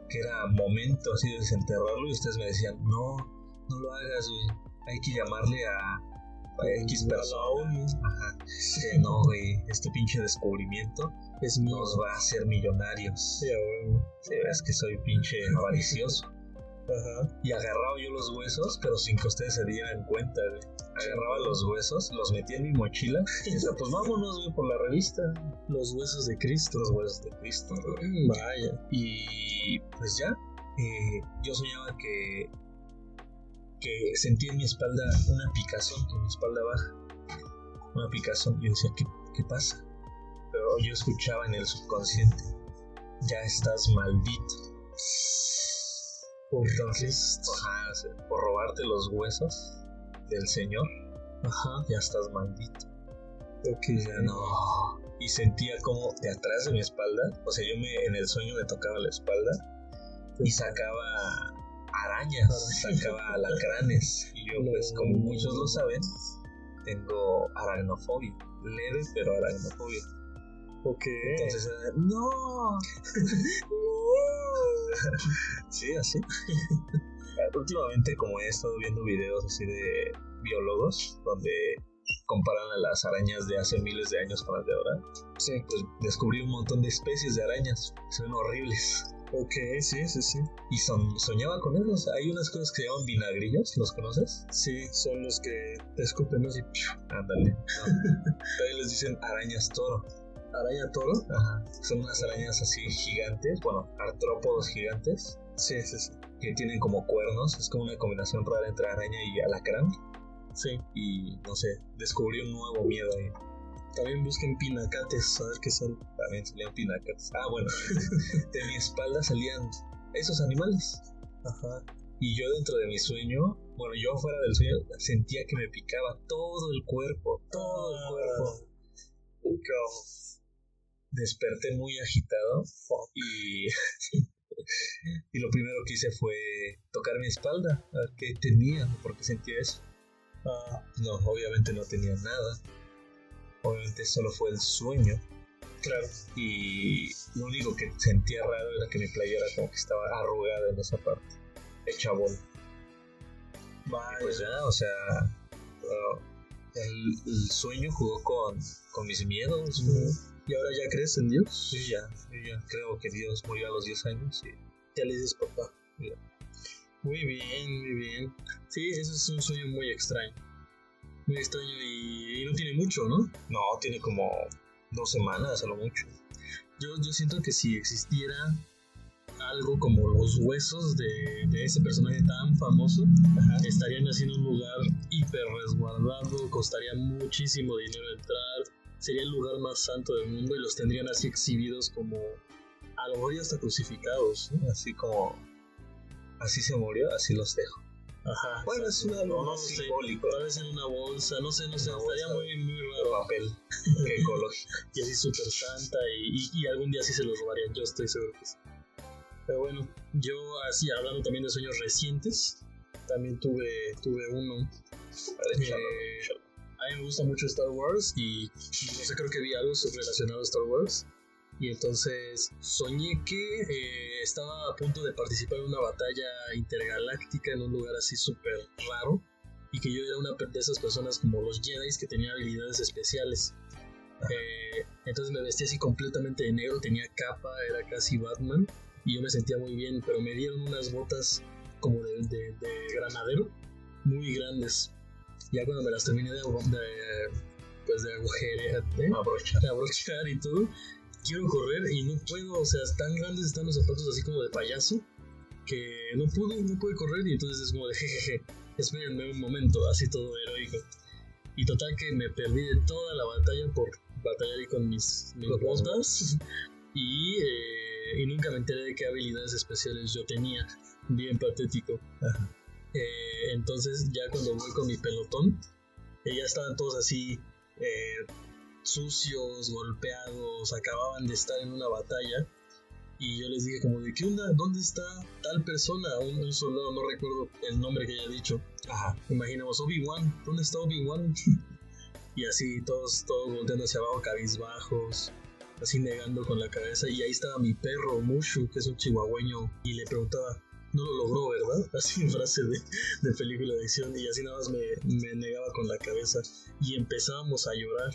que era momento así de desenterrarlo y ustedes me decían, no, no lo hagas, güey. Hay que llamarle a, a X persona. Ajá. No, güey, este pinche descubrimiento Es nos va a hacer millonarios. Sí, ves que soy pinche avaricioso. Ajá. Y agarraba yo los huesos, pero sin que ustedes se dieran cuenta, güey. Agarraba los huesos, los metía en mi mochila y decía, pues vámonos, güey, por la revista. Los huesos de Cristo. Los huesos de Cristo, güey. Mm, Vaya. Y pues ya, eh, yo soñaba que, que sentía en mi espalda una picazón, en mi espalda baja. Una picazón. Y yo decía, ¿qué, qué pasa? Pero yo escuchaba en el subconsciente, ya estás maldito. Entonces, ajá, o sea, por robarte los huesos del Señor, Ajá. ya estás maldito. Ok. Ya no. Y sentía como de atrás de mi espalda, o sea, yo me en el sueño me tocaba la espalda y sacaba arañas, sacaba alacranes. Y yo, pues, como muchos lo saben, tengo aracnofobia. Leve, pero aracnofobia. Ok. Entonces, era, ¡no! sí, así. Últimamente, como he estado viendo videos así de biólogos, donde comparan a las arañas de hace miles de años con las de ahora, Sí. pues descubrí un montón de especies de arañas. Son horribles. Ok, sí, sí, sí. Y son, soñaba con ellos. Hay unas cosas que se llaman vinagrillos, ¿los conoces? Sí, son los que te escupen así. Ándale. No. También les dicen arañas toro. Araña toro. Ajá. Son unas arañas así gigantes, bueno, artrópodos gigantes, Sí, sí, sí. que tienen como cuernos. Es como una combinación rara entre araña y alacrán. Sí. Y no sé, descubrí un nuevo miedo ahí. También busquen pinacates, a ver qué son. También salían pinacates. Ah, bueno, de mi espalda salían esos animales. Ajá. Y yo dentro de mi sueño, bueno, yo fuera del sueño, sentía que me picaba todo el cuerpo, todo el cuerpo. Desperté muy agitado y, y lo primero que hice fue tocar mi espalda, a ver qué tenía, por qué sentía eso. Ah, No, obviamente no tenía nada. Obviamente solo fue el sueño. Claro. Y lo único que sentía raro era que mi playera como que estaba arrugada en esa parte, hecha bola. Pues ya, o sea, uh, el, el sueño jugó con, con mis miedos. ¿Y ahora ya crees en Dios? Yo ya, yo ya creo que Dios murió a los 10 años y Ya le dices papá. Ya. Muy bien, muy bien. Sí, eso es un sueño muy extraño. Muy extraño y, y no tiene mucho, ¿no? no, tiene como dos semanas a lo mucho. Yo, yo siento que si existiera algo como los huesos de, de ese personaje tan famoso, estarían así en un lugar hiper resguardado, costaría muchísimo dinero entrar, sería el lugar más santo del mundo y los tendrían así exhibidos como a lo mejor ya hasta crucificados. ¿no? Así como, así se murió, así los dejo. Ajá. Bueno, es exacto. un algo No, no sé, simbólico. Tal vez en una bolsa, no sé, no sé, Una estaría muy, muy raro. papel ecológico. Y así súper santa y, y- y algún día sí se los robarían, yo estoy seguro que sí. Pero bueno, yo así hablando también de sueños recientes, también tuve, tuve uno. Eh, a mí me gusta mucho Star Wars y, no sé, creo que vi algo relacionado a Star Wars. Y entonces soñé que eh, estaba a punto de participar en una batalla intergaláctica en un lugar así súper raro. Y que yo era una de esas personas como los Jedi que tenían habilidades especiales. Eh, entonces me vestí así completamente de negro, tenía capa, era casi Batman. Y yo me sentía muy bien, pero me dieron unas botas como de, de- de granadero, muy grandes. Ya cuando me las terminé de, de- pues de agujerear, ¿eh? Abrochar y todo, quiero correr y no puedo, o sea, tan grandes están los zapatos así como de payaso que no pude, no pude correr y entonces es como de jejeje, espérenme un momento, así todo heroico. Y total que me perdí de toda la batalla por batallar ahí con mis, botas y, eh, y nunca me enteré de qué habilidades especiales yo tenía, bien patético. Ajá. Eh, entonces ya cuando voy con mi pelotón, eh, ya estaban todos así eh, sucios, golpeados, acababan de estar en una batalla. Y yo les dije como de, ¿qué onda? ¿Dónde está tal persona? Un, un soldado, no recuerdo el nombre que haya dicho. Ajá. Imaginemos, Obi-Wan, ¿dónde está Obi-Wan? y así todos, todos volteando hacia abajo, cabizbajos, así negando con la cabeza. Y ahí estaba mi perro, Mushu, que es un chihuahueño, y le preguntaba, no lo logró, ¿verdad? Así en frase de, de película de acción. Y así nada más me, me negaba con la cabeza. Y empezábamos a llorar.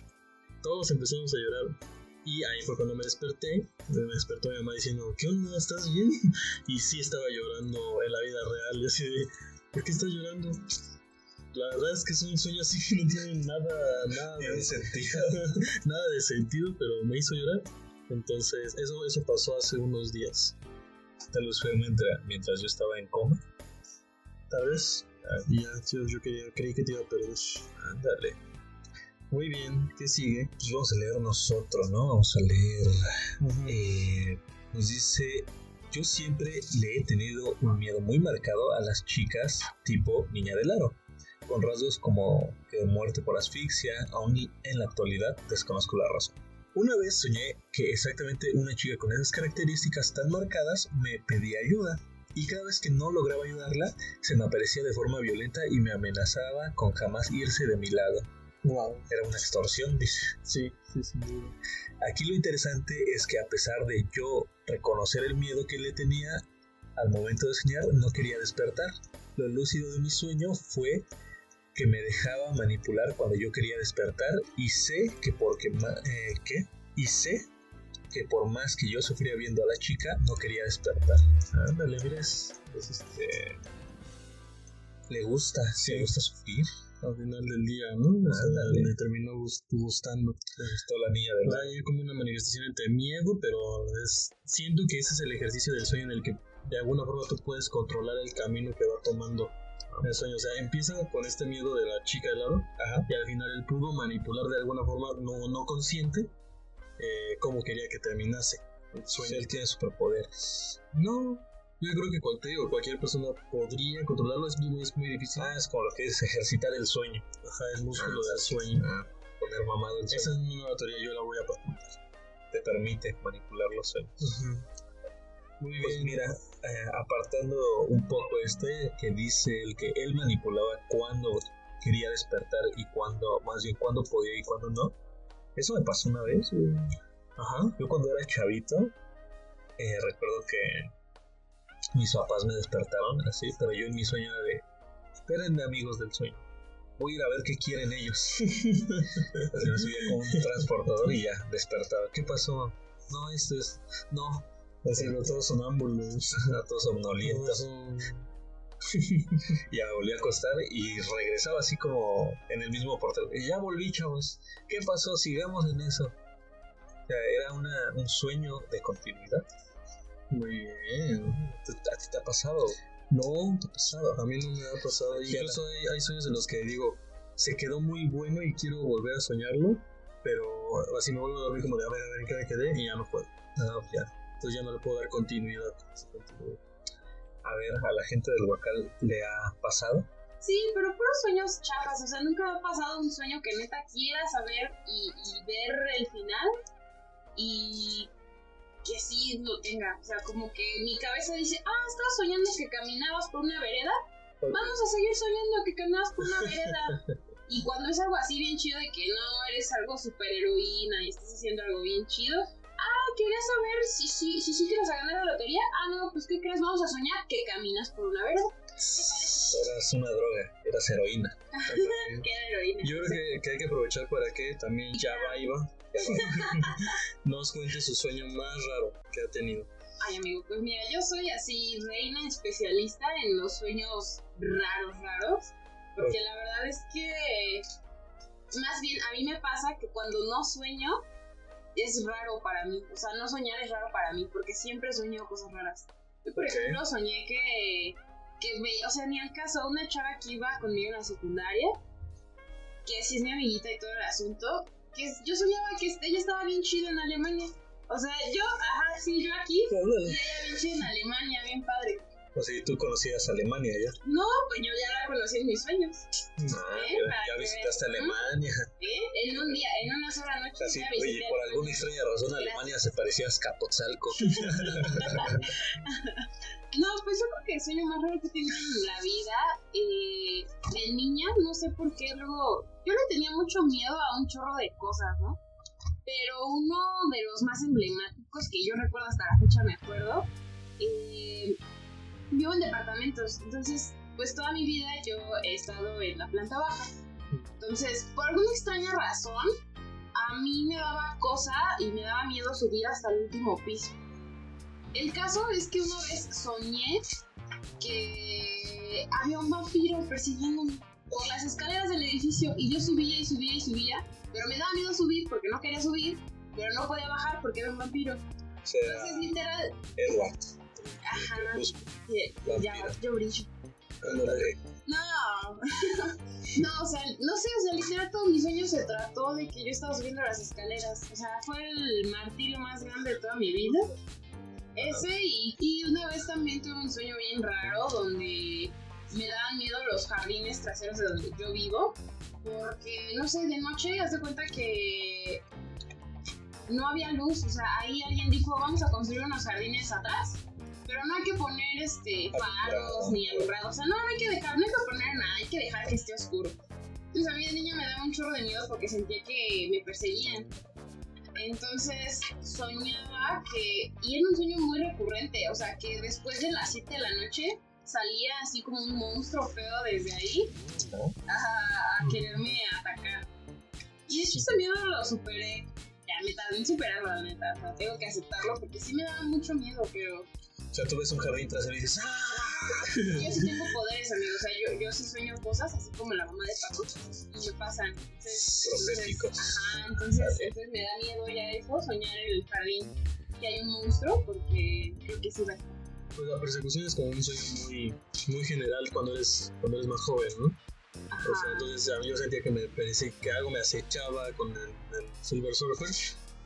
Todos empezamos a llorar. Y ahí fue cuando me desperté. Me despertó mi mamá diciendo, ¿qué onda? ¿Estás bien? Y sí estaba llorando en la vida real. Y así de, ¿por qué estás llorando? La verdad es que es un sueño así que no tiene nada, nada, de, sentido. nada de sentido, pero me hizo llorar. Entonces, eso, eso pasó hace unos días. Tal vez fue mientras, mientras yo estaba en coma. Tal vez. Ya, yo, yo quería, creí que te iba a perder. Ándale. Muy bien, ¿qué sigue? Pues vamos a leer nosotros, ¿no? Vamos a leer. Eh, nos dice: Yo siempre le he tenido un miedo muy marcado a las chicas tipo niña del aro, con rasgos como que muerte por asfixia, aún en la actualidad desconozco la razón. Una vez soñé que exactamente una chica con esas características tan marcadas me pedía ayuda, y cada vez que no lograba ayudarla, se me aparecía de forma violenta y me amenazaba con jamás irse de mi lado. Wow. Era una extorsión, dice. Sí, sí, sí. Aquí lo interesante es que a pesar de yo reconocer el miedo que le tenía al momento de soñar, no quería despertar. Lo lúcido de mi sueño fue que me dejaba manipular cuando yo quería despertar y sé que porque eh, ¿qué? y sé que por más que yo sufría viendo a la chica no quería despertar. Ándale, mira, es, es este le gusta, Sí. le gusta sufrir. Al final del día, ¿no? O sea, Ándale. le terminó gust- gustando. Le gustó la niña de Hay como una manifestación entre miedo, pero es, siento que ese es el ejercicio del sueño en el que de alguna forma tú puedes controlar el camino que va tomando el sueño. O sea, empieza con este miedo de la chica del lado Ajá. y al final él pudo manipular de alguna forma no, no consciente eh, cómo quería que terminase el sueño. Él tiene superpoderes. No, yo creo que cual- te digo, cualquier persona podría controlarlo, es muy, es muy difícil. Ah, es como lo que es ejercitar el sueño. Ajá, el músculo del sueño. Ah, poner mamado el Esa sueño. es una nueva teoría, yo la voy a patentar. Te permite manipular los sueños. Muy Pues bien. mira, eh, apartando un poco este, que dice el que él manipulaba cuando quería despertar y cuando, más bien cuando podía y cuando no. Eso me pasó una vez. güey. Ajá. Yo cuando era chavito, eh, recuerdo que mis papás me despertaron así, pero yo en mi sueño era de, espérenme amigos del sueño, voy a ir a ver qué quieren ellos. así me subía con un transportador y ya, despertaba. ¿Qué pasó? No, esto es, no. Los todos sonámbulos. A todos somnolientos. ya volví a acostar y regresaba así como en el mismo portal. Ya volví, chavos. ¿Qué pasó? Sigamos en eso. O sea, era una, un sueño de continuidad. Muy bien. ¿A ti te ha pasado? No, ¿Te ha pasado? a mí no me ha pasado. Incluso hay, hay sueños en los que digo, se quedó muy bueno y quiero volver a soñarlo, pero así me vuelvo a dormir como de a ver, a ver en qué me quedé y ya no puedo. Ah, ya. Entonces ya no le puedo dar continuidad. A ver, a la gente del Huacal le ha pasado. Sí, pero puros sueños chafas. O sea, nunca me ha pasado un sueño que neta quiera saber y, y ver el final y que sí lo tenga. O sea, como que mi cabeza dice, ah, estabas soñando que caminabas por una vereda. Vamos a seguir soñando que caminabas por una vereda. y cuando es algo así bien chido de que no eres algo super heroína y estás haciendo algo bien chido. Ah, quería saber si sí si, si, quieres ganar la lotería. Ah, no, pues ¿qué crees? Vamos a soñar que caminas por una vereda. Eras una droga, eras heroína. ¿Qué heroína? Yo creo que, que hay que aprovechar para que también Java Iva nos cuente su sueño más raro que ha tenido. Ay, amigo, pues mira, yo soy así reina especialista en los sueños raros, raros. Porque la verdad es que, más bien, a mí me pasa que cuando no sueño, es raro para mí. O sea, no soñar es raro para mí, porque siempre sueño cosas raras. Yo, por ejemplo, soñé que, que me, o sea, ni al caso, una chava que iba conmigo en la secundaria, que sí es mi amiguita y todo el asunto, que yo soñaba que este- ella estaba bien chida en Alemania. O sea, yo, ajá, sí, yo aquí, y ella bien chida en Alemania, bien padre. O sea, tú conocías Alemania ya. No, pues yo ya la conocí en mis sueños. Ah, Eh, ya, ya visitaste. Alemania. ¿eh? En un día, en una sola noche. Así, oye, por alguna extraña razón Alemania se parecía a Azcapotzalco. No, pues yo creo que el sueño más raro que he tenido en la vida, eh, de niña, no sé por qué, luego, yo le tenía mucho miedo a un chorro de cosas, ¿no? Pero uno de los más emblemáticos que yo recuerdo hasta la fecha, me acuerdo, eh, vivo en departamentos, entonces, pues toda mi vida yo he estado en la planta baja. Entonces, por alguna extraña razón, a mí me daba cosa y me daba miedo subir hasta el último piso. El caso es que una vez soñé que había un vampiro persiguiéndome por las escaleras del edificio y yo subía y subía y subía, pero me daba miedo subir porque no quería subir, pero no podía bajar porque era un vampiro. O sea, Entonces, literal, Edward. Ajá, que- ya, yo brillo. No, no, o sea, no sé, o sea, literal todo mi sueño se trató de que yo estaba subiendo las escaleras. O sea, fue el martirio más grande de toda mi vida. Ese y, y una vez también tuve un sueño bien raro donde me daban miedo los jardines traseros de donde yo vivo. Porque, no sé, de noche, haz de cuenta que no había luz. O sea, ahí alguien dijo, vamos a construir unos jardines atrás. Pero no hay que poner este faros ni alumbrado. O sea, no, no hay que dejar, no hay que poner nada, hay que dejar que esté oscuro. Entonces a mí de niña me daba un chorro de miedo porque sentía que me perseguían. Entonces soñaba que, y era un sueño muy recurrente, o sea, que después de las 7 de la noche salía así como un monstruo feo desde ahí a quererme atacar. Y ese miedo lo superé. Ya me tardé en superarlo, la neta. O sea, tengo que aceptarlo porque sí me daba mucho miedo, pero O sea, tú ves un jardín trasero y dices, ¡ah! yo sí tengo poderes, amigo. O sea, yo, yo sí sueño cosas, así como la mamá de Paco, y me pasan. Entonces, entonces, ajá, entonces, entonces me da miedo ya eso, soñar en el jardín que hay un monstruo, porque creo que sí va. Pues la persecución es como un sueño muy, muy general cuando eres, cuando eres más joven, ¿no? O sea, entonces a mí yo sentía que me parecía que algo me acechaba con el, el Silver Surfer.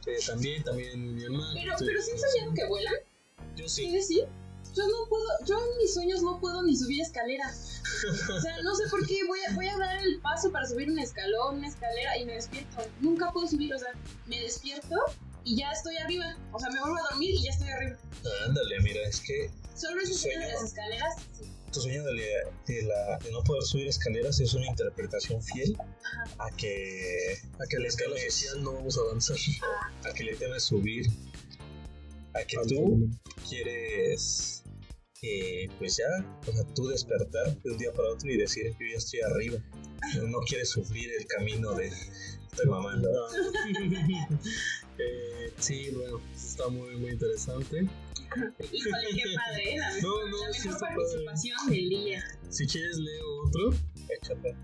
Eh, también, también mi hermano. Pero, sí. pero sí han soñado que vuelan, Yo ¿sí sí. decir? Yo no puedo, yo en mis sueños no puedo ni subir escaleras. O sea, no sé por qué voy a, voy a dar el paso para subir un escalón, una escalera y me despierto. Nunca puedo subir, o sea, me despierto y ya estoy arriba. O sea, me vuelvo a dormir y ya estoy arriba. Ándale, mira, es que Solo sueño de las escaleras, sí. Tu sueño de, de, la, de no poder subir escaleras es una interpretación fiel a que a que la escala social no vamos a avanzar a que le temes subir a que tú quieres eh, pues ya o sea tú despertar de un día para otro y decir yo ya estoy arriba. No quieres sufrir el camino de estoy mamando eh, sí bueno está muy muy interesante Híjole, qué padre, ¿eh? la, no, no, la mejor participación del día. Si quieres, leo otro. Échale.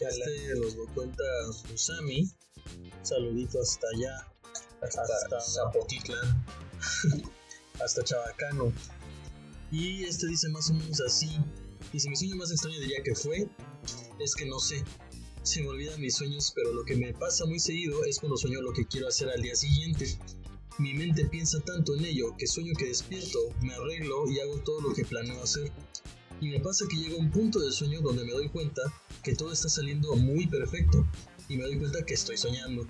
Este nos lo cuenta Usami. Saludito hasta allá. Hasta, hasta Zapotitlán. hasta Chabacano. Y este dice más o menos así. Dice, mi sueño más extraño diría que fue, es que no sé. Se me olvidan mis sueños, pero lo que me pasa muy seguido es cuando sueño lo que quiero hacer al día siguiente. Mi mente piensa tanto en ello que sueño que despierto, me arreglo y hago todo lo que planeo hacer. Y me pasa que llega un punto del sueño donde me doy cuenta que todo está saliendo muy perfecto y me doy cuenta que estoy soñando.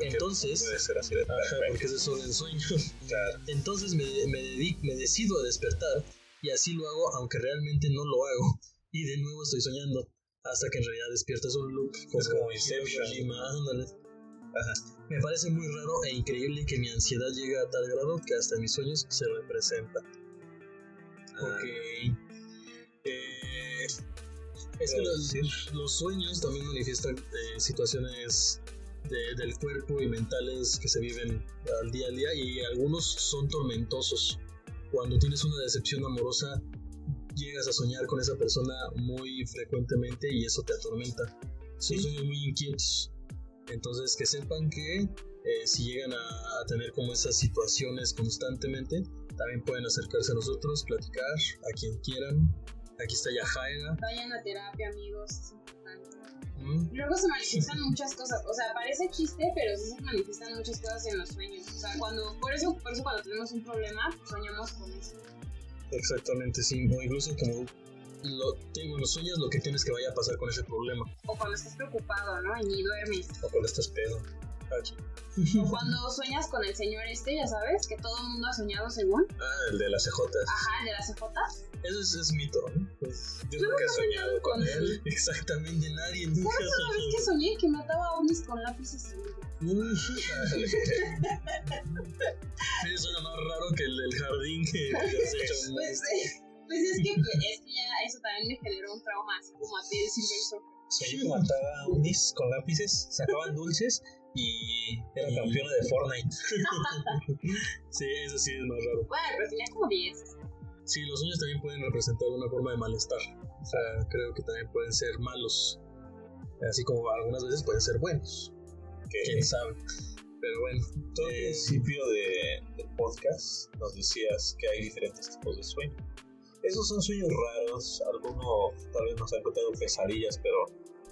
Entonces, puede ser así de porque es solo el sueño. Entonces me, me, dedico, me decido a despertar y así lo hago aunque realmente no lo hago. Y de nuevo estoy soñando hasta que en realidad despiertas un loop. es como Inception. Me parece muy raro e increíble que mi ansiedad llegue a tal grado que hasta mis sueños se representa. Ok. Eh, es que los, sueños también manifiestan eh, situaciones del cuerpo y mentales que se viven al día a día y algunos son tormentosos. Cuando tienes una decepción amorosa, llegas a soñar con esa persona muy frecuentemente y eso te atormenta. Son sueños muy inquietos. Entonces que sepan que eh, si llegan a, tener como esas situaciones constantemente, también pueden acercarse a nosotros, platicar a quien quieran. Aquí está Yajaira. Vayan a terapia, amigos, es importante. Luego se manifiestan muchas cosas, o sea, parece chiste, pero sí se manifiestan muchas cosas en los sueños. O sea, cuando, por eso, por eso cuando tenemos un problema, soñamos con eso. Exactamente, sí, o incluso como lo, tengo los sueños lo que tienes que vaya a pasar con ese problema. O cuando estás preocupado, ¿no? Y ni duermes. O cuando estás pedo. O cuando sueñas con el señor este, ya sabes, que todo el mundo ha soñado según. Ah, el de las CJ. Ajá, el de las CJ. Eso es, es mito, ¿no? Pues, yo, nunca he soñado con, él. Exactamente, nadie nunca ¿Sabes una vez que soñé que mataba a unis con lápices? Eso suena más raro que el del jardín que, has hecho. Pues, pues es que, es que ya eso también me generó un trauma, así como a ti el Silver Surfer. Soñé que mataba unis con lápices, sacaban dulces y era campeona de Fortnite. sí, eso sí es más raro. Bueno, pero tenía como 10. Sí, los sueños también pueden representar una forma de malestar. O sea, creo que también pueden ser malos. Así como algunas veces pueden ser buenos. Quién sabe. Pero bueno. Todo el principio de, del podcast nos decías que hay diferentes tipos de sueños. Esos son sueños raros. Algunos tal vez nos han contado pesadillas, pero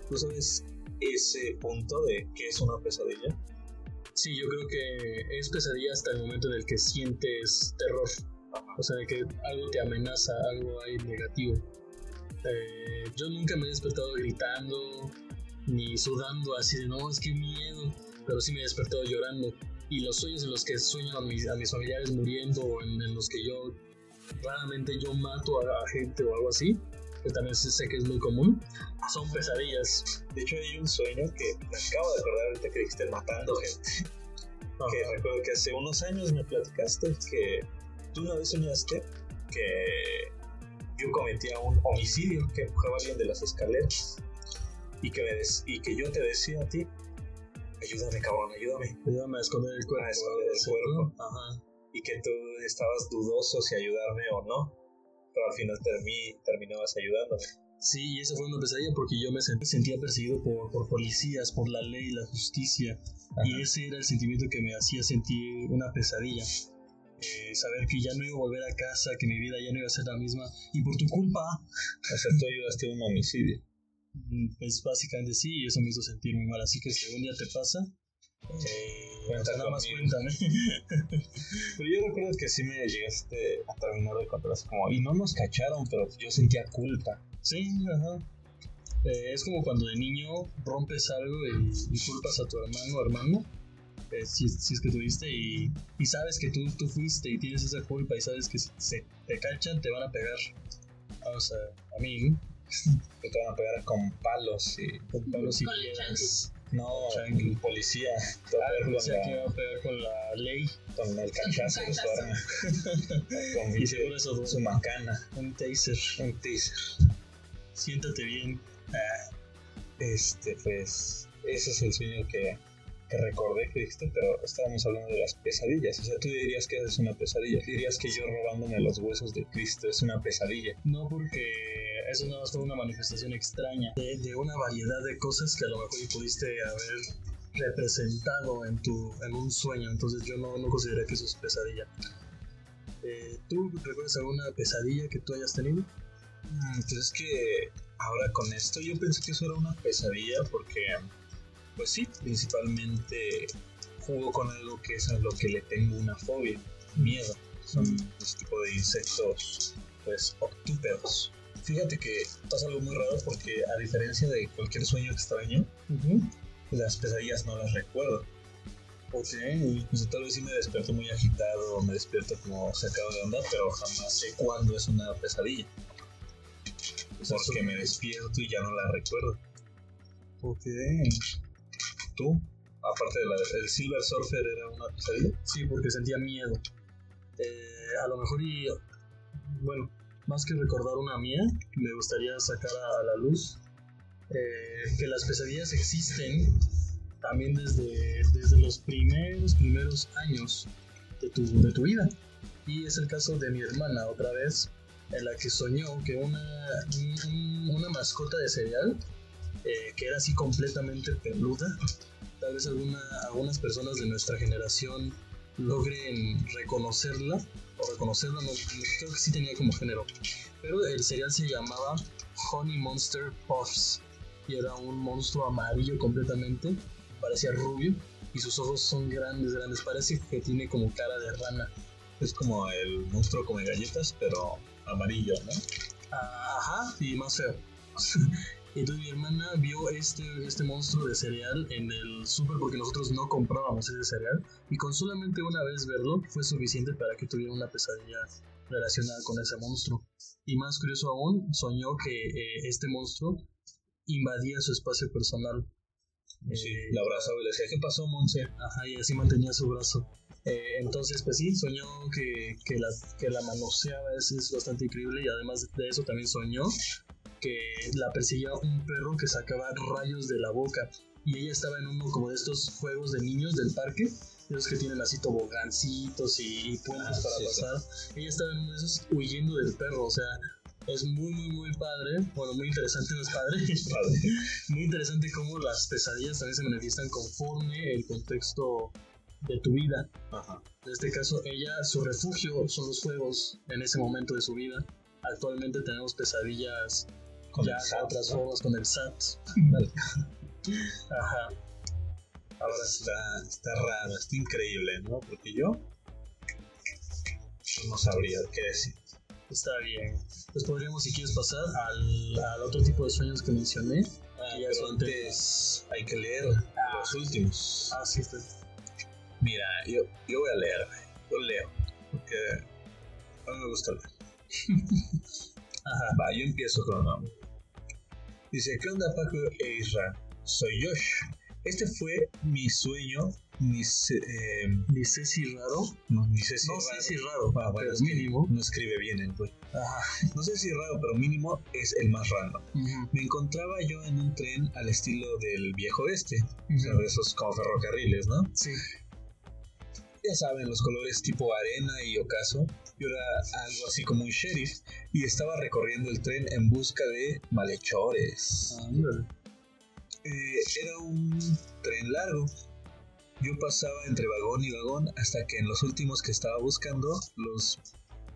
¿tú sabes ese punto de qué es una pesadilla? Sí, yo creo que es pesadilla hasta el momento en el que sientes terror. O sea, de que algo te amenaza, algo hay negativo. Eh, yo nunca me he despertado gritando ni sudando así de no, es que miedo, pero sí me he despertado llorando. Y los sueños en los que sueño a mis, a mis familiares muriendo o en, los que yo raramente yo mato a, gente o algo así, que también sé que es muy común, son pesadillas. De hecho, hay un sueño que me acabo de acordar ahorita que dijiste matando gente. Que recuerdo que hace unos años me platicaste que tú una vez soñaste que yo cometía un homicidio, que empujaba a alguien de las escaleras y que, y que yo te decía a ti, ayúdame cabrón, ayúdame. Ayúdame a esconder el cuerpo. A esconder el cuerpo. Ajá. Y que tú estabas dudoso si ayudarme o no, pero al final termi, terminabas ayudándome. Sí, y esa fue una pesadilla porque yo me sentía perseguido por, por policías, por la ley, la justicia. Y ese era el sentimiento que me hacía sentir una pesadilla. Eh, saber que ya no iba a volver a casa, que mi vida ya no iba a ser la misma, y por tu culpa. O sea, tú ayudaste a un homicidio. Mm, pues básicamente sí, y eso me hizo sentir muy mal. Así que si algún día te pasa, eh, nada más cuéntame. pero yo recuerdo que sí me llegaste a terminar de contar así como, y no nos cacharon, pero yo sentía culpa. Sí, ajá. Eh, es como cuando de niño rompes algo y, culpas a tu hermano o hermano, eh, si, si, es que tuviste, y, y sabes que tú, tú fuiste y tienes esa culpa y sabes que si te cachan te van a pegar. O sea, a mí, Que te van a pegar con palos y. con palos y piedras. No, el policía. Te va a Ah, pegar pensé con, que la- iba a pegar con la ley. con el cachazo de su arma. con Y pinche- seguro eso su macana. Un taser. Un teaser. Siéntate bien. Este, pues. Ese es el sueño que, que recordé que dijiste, pero estábamos hablando de las pesadillas. O sea, tú dirías que es una pesadilla. Dirías que yo robándome los huesos de Cristo es una pesadilla. No porque eso más fue una manifestación extraña de, de una variedad de cosas que a lo mejor pudiste haber representado en tu en un sueño. Entonces yo no, no considero que eso es pesadilla. Eh, ¿Tú recuerdas alguna pesadilla que tú hayas tenido? Mm, Pues es que ahora con esto yo pensé que eso era una pesadilla porque, pues sí, principalmente jugo con algo que es a lo que le tengo una fobia, miedo. Son este tipo de insectos, pues, octúpedos. Fíjate que pasa algo muy raro porque a diferencia de cualquier sueño extraño, las pesadillas no las recuerdo. Ok. O sea, tal vez sí me despierto muy agitado, me despierto como sacado de onda, pero jamás sé cuándo es una pesadilla. Porque me despierto y ya no la recuerdo. Ok. ¿Tú? Aparte de la del Silver Surfer era una pesadilla. Sí, porque sentía miedo. Eh, a lo mejor y... Bueno, más que recordar una mía, me gustaría sacar a, a la luz eh, que las pesadillas existen también desde, desde los primeros, primeros años de tu, de tu vida. Y es el caso de mi hermana, otra vez, en la que soñó que una, un- una mascota de cereal, eh, que era así completamente peluda, tal vez alguna, algunas personas de nuestra generación logren reconocerla, o reconocerla, no, creo que sí tenía como género, pero el cereal se llamaba Honey Monster Puffs, y era un monstruo amarillo completamente, parecía rubio, y sus ojos son grandes, grandes, parece que tiene como cara de rana. Es como el monstruo come galletas, pero amarillo, ¿no? Ajá, y más feo. Entonces mi hermana vio este, este monstruo de cereal en el súper porque nosotros no comprábamos ese cereal y con solamente una vez verlo fue suficiente para que tuviera una pesadilla relacionada con ese monstruo. Y más curioso aún, soñó que eh, este monstruo invadía su espacio personal. Sí, Eh, la abrazaba y le decía, ¿qué pasó, Monse? Ajá, y así mantenía su brazo. Eh, entonces, pues sí, soñó que, que, la, que la manoseaba, es, es bastante increíble. Y además de eso, también soñó que la perseguía un perro que sacaba rayos de la boca. Y ella estaba en uno como de estos juegos de niños del parque, esos que tienen así tobogancitos y, puentes Ah, para sí, sí. pasar. Ella estaba en uno de esos huyendo del perro, o sea. Es muy, muy, muy padre. Bueno, muy interesante, no es padre. Padre. muy interesante cómo las pesadillas también se manifiestan conforme el contexto de tu vida. Ajá. En este caso, ella, su refugio son los juegos en ese momento de su vida. Actualmente tenemos pesadillas Con ya el SAT, de otras formas con el SAT. Ajá. Ahora está, está raro, está increíble, ¿no? Porque yo no sabría qué decir. Está bien. Pues podríamos, si quieres, pasar al, al otro tipo de sueños que mencioné. Ah, Que ya son antes hay que leer los últimos. Ah, sí, está. Mira, yo, yo voy a leer, yo leo, porque a mí me gusta leer. Ajá. Va, yo empiezo con. Dice, ¿qué onda Paco e Isra? Soy Josh. Este fue mi sueño, ni sé, eh, Ni sé si raro. no, ni sé si No raro. sé si raro. Ah, bueno, pero es mínimo. No escribe bien el güey. Ajá. No sé si raro, pero mínimo es el más random. Ujú. Me encontraba yo en un tren al estilo del viejo oeste, o sea, de esos como ferrocarriles, ¿no? Sí. Ya saben, los colores tipo arena y ocaso. Yo era algo así como un sheriff y estaba recorriendo el tren en busca de malhechores. Ándale. Eh, era un tren largo. Yo pasaba entre vagón y vagón hasta que en los últimos que estaba buscando, los...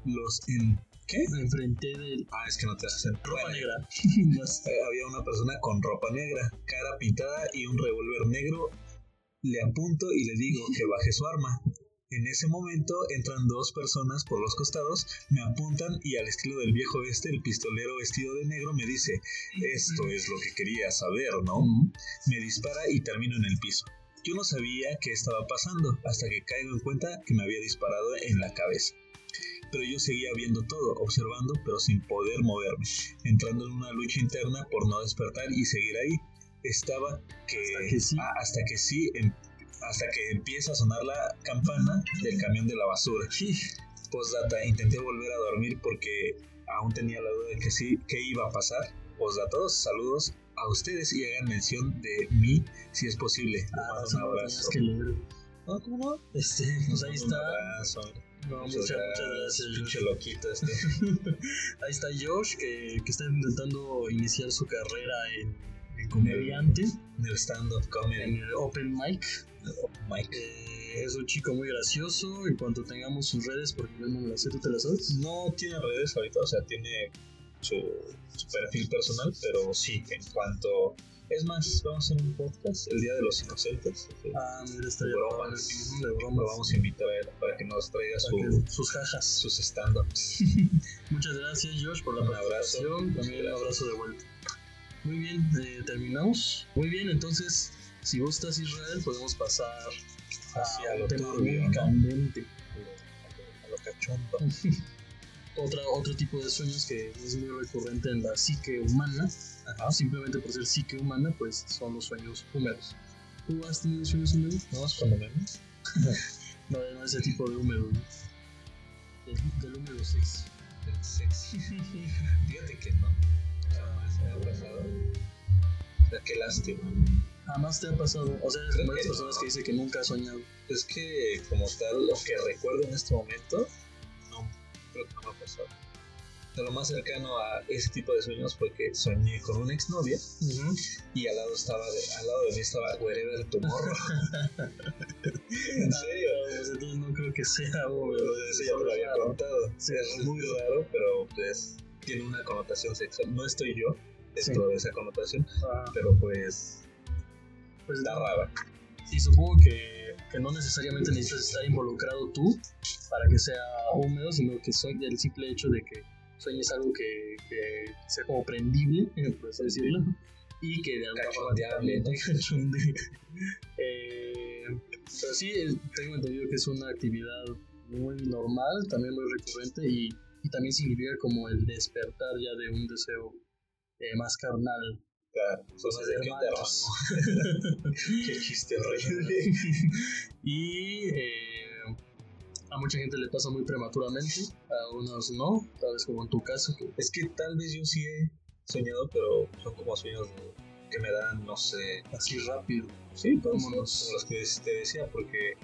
los en... ¿Qué? Enfrenté del Ah, es que no te hacen. ropa Bueno, negra. Había una persona con ropa negra, cara pintada y un revólver negro. Le apunto y le digo que baje su arma. En ese momento entran dos personas por los costados, me apuntan y al estilo del viejo este, el pistolero vestido de negro me dice, esto es lo que quería saber, ¿no? Me dispara y termino en el piso. Yo no sabía qué estaba pasando hasta que caigo en cuenta que me había disparado en la cabeza. pero yo seguía viendo todo, observando, pero sin poder moverme, entrando en una lucha interna por no despertar y seguir ahí. Estaba que, Hasta que sí. ah, hasta que sí, em- hasta que empieza a sonar la campana del camión de la basura. Postdata, intenté volver a dormir porque aún tenía la duda de que sí, que iba a pasar. Postdatados, saludos a ustedes y hagan mención de mí si es posible. Ah, un abrazo. que leer. No, ¿cómo no? Este, pues ahí Un está. abrazo. No, Muchas muchas, muchas gracias. Pinche loquito este. Ahí está Josh, que, que está intentando iniciar su carrera en, en comediante, En el stand-up comedy. en el Open Mic. Mike. Eh, es un chico muy gracioso. En cuanto tengamos sus redes, porque yo no me las sé, ¿tú te las sabes? No tiene redes ahorita, o sea, tiene su, su perfil personal, pero sí, en cuanto. Es más, vamos a hacer un podcast el Día de los Inocentes. Ah, mira, estaría Bromas. padre. Ujú, de Lo bromas. vamos a invitar a él para que nos traiga Para su, que- sus jajas. sus stand-ups. Muchas gracias, Josh, por la Un abrazo. También un abrazo de vuelta. Muy bien, eh, terminamos. Muy bien, entonces, si gustas, Israel, podemos pasar Hacia a lo turbio, muy ¿no? candente. A lo cachondo. Otra, otro tipo de sueños que es muy recurrente en la psique humana, Ajá. simplemente por ser psique humana, pues son los sueños húmedos. ¿Tú has tenido sueños húmedos? ¿No más cuando menos? No, no ese tipo de húmedo. Del, del húmedo sexy. El sexy. Fíjate que no. Jamás me ha pasado. O sea, qué lástima. Jamás te ha pasado. O sea, Creo como esas personas no. que dice que nunca ha soñado. Es que, como tal, lo que recuerdo en este momento, no, creo que no me ha pasado. Sea, lo más cercano a ese tipo de sueños fue que soñé con una exnovia y al lado estaba de, al lado de mí estaba Wherever Tomorrow. en serio. Pues entonces no creo que sea. Pero eso ya te lo había contado. Sí, es muy raro, pero pues tiene una connotación sexual. No estoy yo dentro Sí. de esa connotación, Ah, pero pues pues está rara. Sí, supongo que, que no necesariamente necesitas estar involucrado tú para que sea húmedo, sino que soy el simple hecho de que sueñes algo que, que sea como prendible, por así decirlo, y que de alguna forma te cachondee. Eh, pero sí, eh, tengo entendido que es una actividad muy normal, también muy recurrente y, y también significa como el despertar ya de un deseo eh, más carnal. Claro, son qué hermanos. Qué chiste horrible. y eh, a mucha gente le pasa muy prematuramente, a unos no, tal vez como en tu caso. que- Es que tal vez yo sí he soñado, pero son como sueños de- que me dan, no sé. así rápido. Sí, como Vámonos. los que te decía, porque.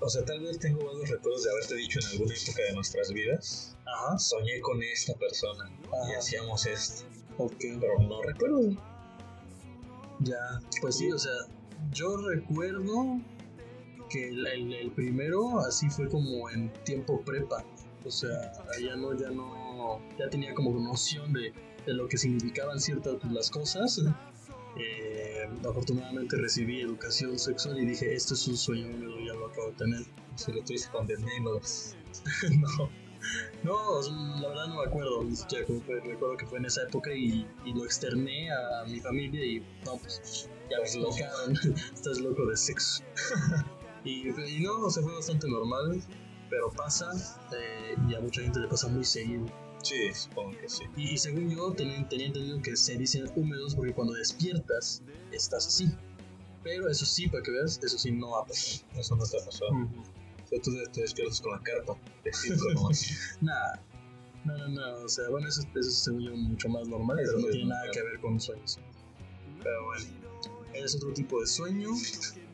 O sea, tal vez tengo varios recuerdos de haberte dicho en alguna época de nuestras vidas. Ajá. Soñé con esta persona y hacíamos esto, Ok. pero no recuerdo. Ya. Pues sí, o sea, yo recuerdo que el, el- el primero así fue como en tiempo prepa. O sea, ya no, ya no, ya tenía como noción de, de lo que significaban ciertas pues, las cosas. Eh, afortunadamente recibí educación sexual y dije, esto es un sueño húmedo, ya lo acabo de tener. Si lo The Nameless. no, no, la verdad no me acuerdo, ni siquiera cómo fue, recuerdo que fue en esa época y, y lo externé a, mi familia y no, pues ya me Estás loco. explicaron, estás loco de sexo. y, y no, o sea, fue bastante normal, pero pasa eh, y a mucha gente le pasa muy seguido. Sí, supongo que sí. Y, y según yo tenía, tenía entendido que se dicen húmedos porque cuando despiertas estás así. Pero eso sí, para que veas, eso sí no ha pasado. Eso no te ha pasado. O sea, tú te despiertas con la carpa. Nada. No, no, no. O sea, bueno, eso, eso es según yo mucho más normal, Eso pero no tiene nada normal. que ver con sueños. Pero bueno, es otro tipo de sueño.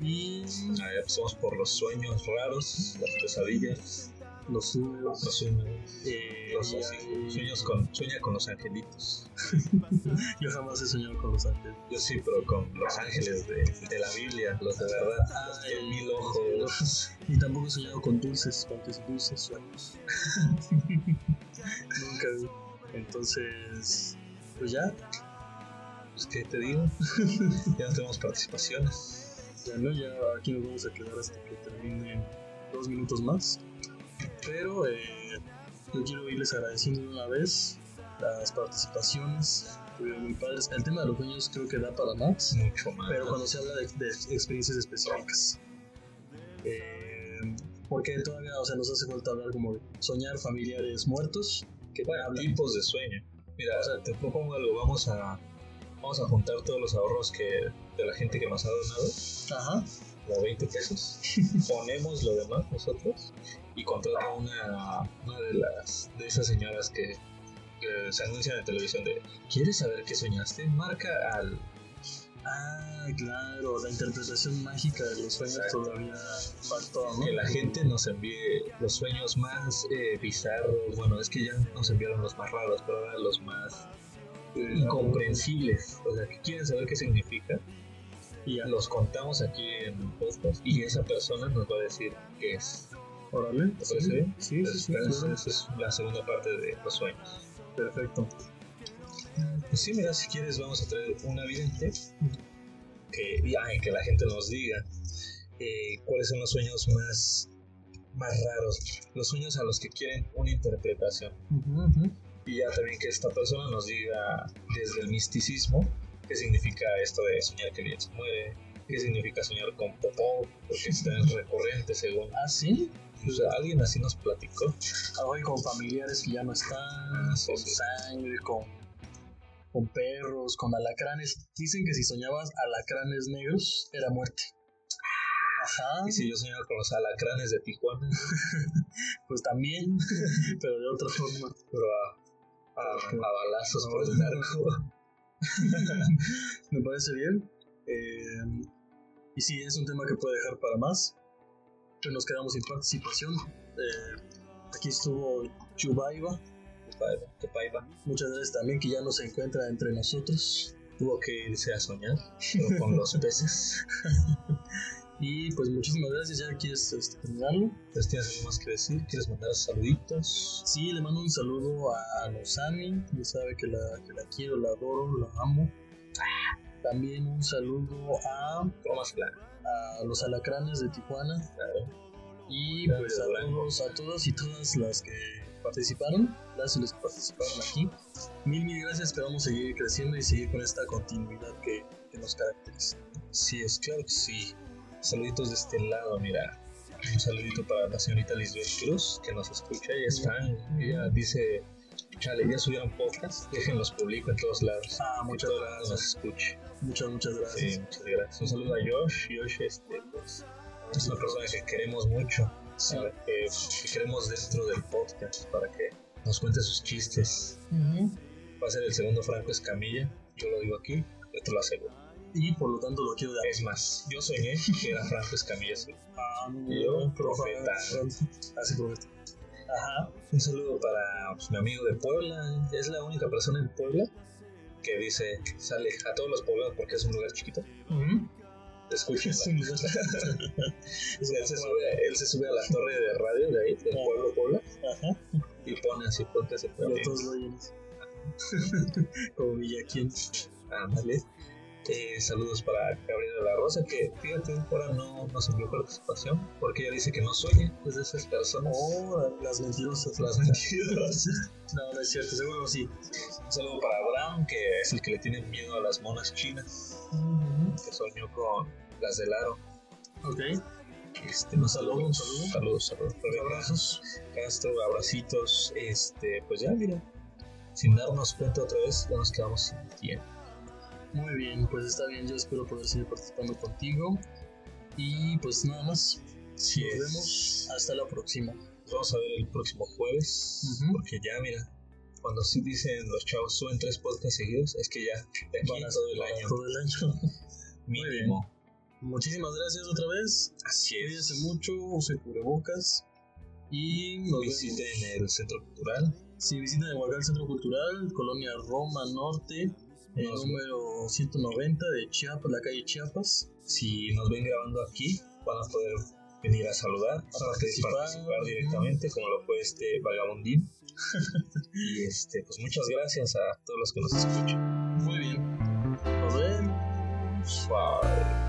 Y Ah, ya pasamos por los sueños raros, las pesadillas, los sueños. eh, Los y hay- sueños con, sueña con los angelitos. Yo jamás he soñado con los ángeles. Yo sí, pero con los ángeles de, de la Biblia, los de verdad, los de Ay, mil ojos. Y tampoco he soñado con dulces, con tus dulces sueños. Nunca vi. Entonces, pues ya, Pues, ¿qué te digo? ya no tenemos participaciones. Ya no, ya aquí nos vamos a quedar hasta que terminen dos minutos más. Pero eh, yo quiero irles agradeciendo de una vez las participaciones. Estuvieron muy padres. El tema de los sueños creo que da para más, Mucho más. pero cuando se habla de, de experiencias específicas. Eh, Porque todavía, o sea, nos hace falta hablar como soñar familiares muertos. Que bueno, tipos de sueño. Mira, o sea, te propongo algo, vamos a, vamos a juntar todos los ahorros que de la gente que nos ha donado. Ajá. Como 20 pesos. Ponemos lo demás nosotros y contrata a una, una de las de esas señoras que, que se anuncian en televisión de ¿Quieres saber qué soñaste? Marca al Ah, claro, la interpretación mágica de los sueños todavía faltó, ¿no? Que la gente nos envíe los sueños más eh, bizarros. Bueno, es que ya nos enviaron los más raros, pero ahora los más eh, incomprensibles. O sea, que quieren saber qué significa. Y ya los contamos aquí en podcast. Y esa persona nos va a decir qué es. Órale, ¿Te parece bien? Sí, sí, sí. Esa es la segunda parte de los sueños. Perfecto. Pues sí, mira, si quieres vamos a traer una vidente que, ay, que la gente nos diga eh, cuáles son los sueños más, más raros, los sueños a los que quieren una interpretación. Y ya también que esta persona nos diga desde el misticismo qué significa esto de soñar que alguien se muere, qué significa soñar con popó, porque es recurrente según. Ah, sí. O sea, alguien así nos platicó. Hoy con familiares que ya no están, Sí, con sí. sangre, con, con perros, con alacranes. Dicen que si soñabas alacranes negros, era muerte. Ajá, Y si yo soñaba con los alacranes de Tijuana, pues también, pero de otra forma. pero a, a, a balazos por el narco. Me parece bien. Eh, y sí, es un tema que puede dejar para más. Pero nos quedamos sin participación. Eh, aquí estuvo Chubaiba. Muchas gracias también que ya no se encuentra entre nosotros. Tuvo que irse a soñar, con los peces. Y pues muchísimas gracias. ¿Ya quieres este, terminarlo? Entonces, ¿tienes algo más que decir? ¿Quieres mandar saluditos? Sí, le mando un saludo a Lozani. Ya sabe que la, que la quiero, la adoro, la amo. También un saludo a, los alacranes de Tijuana. Claro. Y Claro, pues saludos a todas y todas las que participaron. Gracias a los que participaron aquí. Mil, mil gracias. Esperamos seguir creciendo y seguir con esta continuidad que, que nos caracteriza. Sí, es claro que sí. Saluditos de este lado, mira. Un saludito para la señorita Lisbeth Cruz, que nos escucha. Ella es fan. Ella dice, chale, ya subieron podcast. Déjenlos publico en todos lados. Ah, muchas todo el mundo nos gracias. escuche. Muchas, muchas gracias. Sí, muchas gracias. Un saludo a Josh. Josh, este, pues, es una persona que queremos mucho. Sí. Que, que queremos dentro del podcast para que nos cuente sus chistes. Ujú. Va a ser el segundo Franco Escamilla. Yo lo digo aquí, yo te lo aseguro. Y por lo tanto lo quiero dar. Es más, yo soñé que era Franco Escamilla. Ah, Yo, profeta. Así profeta. Ajá. Un saludo para pues, mi amigo de Puebla. Es la única persona en Puebla que dice, sale a todos los poblados porque es un lugar chiquito. Escuchen. Es un lugar- él, se sube, él se sube a la torre de radio de ahí, del pueblo Puebla, Ajá. y pone así podcast de Puebla. a todos lo oyenes. Eh, saludos para Gabriela La Rosa, que fíjate, ahora no nos envió participación, porque ella dice que no sueña, es de esas personas. Oh, las mentirosas. Las mentiras. No, no es cierto, seguro sí. Un saludo para Abraham, que es el que le tiene miedo a las monas chinas, que soñó con las del aro. Ok. Este, un saludo, saludo, un saludo. saludos, saludos. Abrazos. Castro, abracitos. Este, pues ya, mira, sin darnos cuenta otra vez, ya nos quedamos sin tiempo. Muy bien, pues está bien. Yo espero poder seguir participando contigo. Y pues nada más. Sí, Nos es. vemos hasta la próxima. Nos vamos a ver el próximo jueves, Ujú. porque ya, mira, cuando sí dicen los chavos suben tres podcasts seguidos, es que ya, de aquí todo el para año, Todo el año. mínimo. Muchísimas gracias otra vez. Así Cuídense es. mucho, use cubrebocas. Y nos vemos. Visiten el centro cultural. Si visitan el Huacal Centro Cultural, Colonia Roma Norte, el número 190 de Chiapas, la calle Chiapas. Si nos ven grabando aquí, van a poder venir a saludar, a participar. participar, participar directamente, como lo fue este vagabundín. y este, pues muchas gracias a todos los que nos escuchan. Muy bien. Nos vemos. Bye.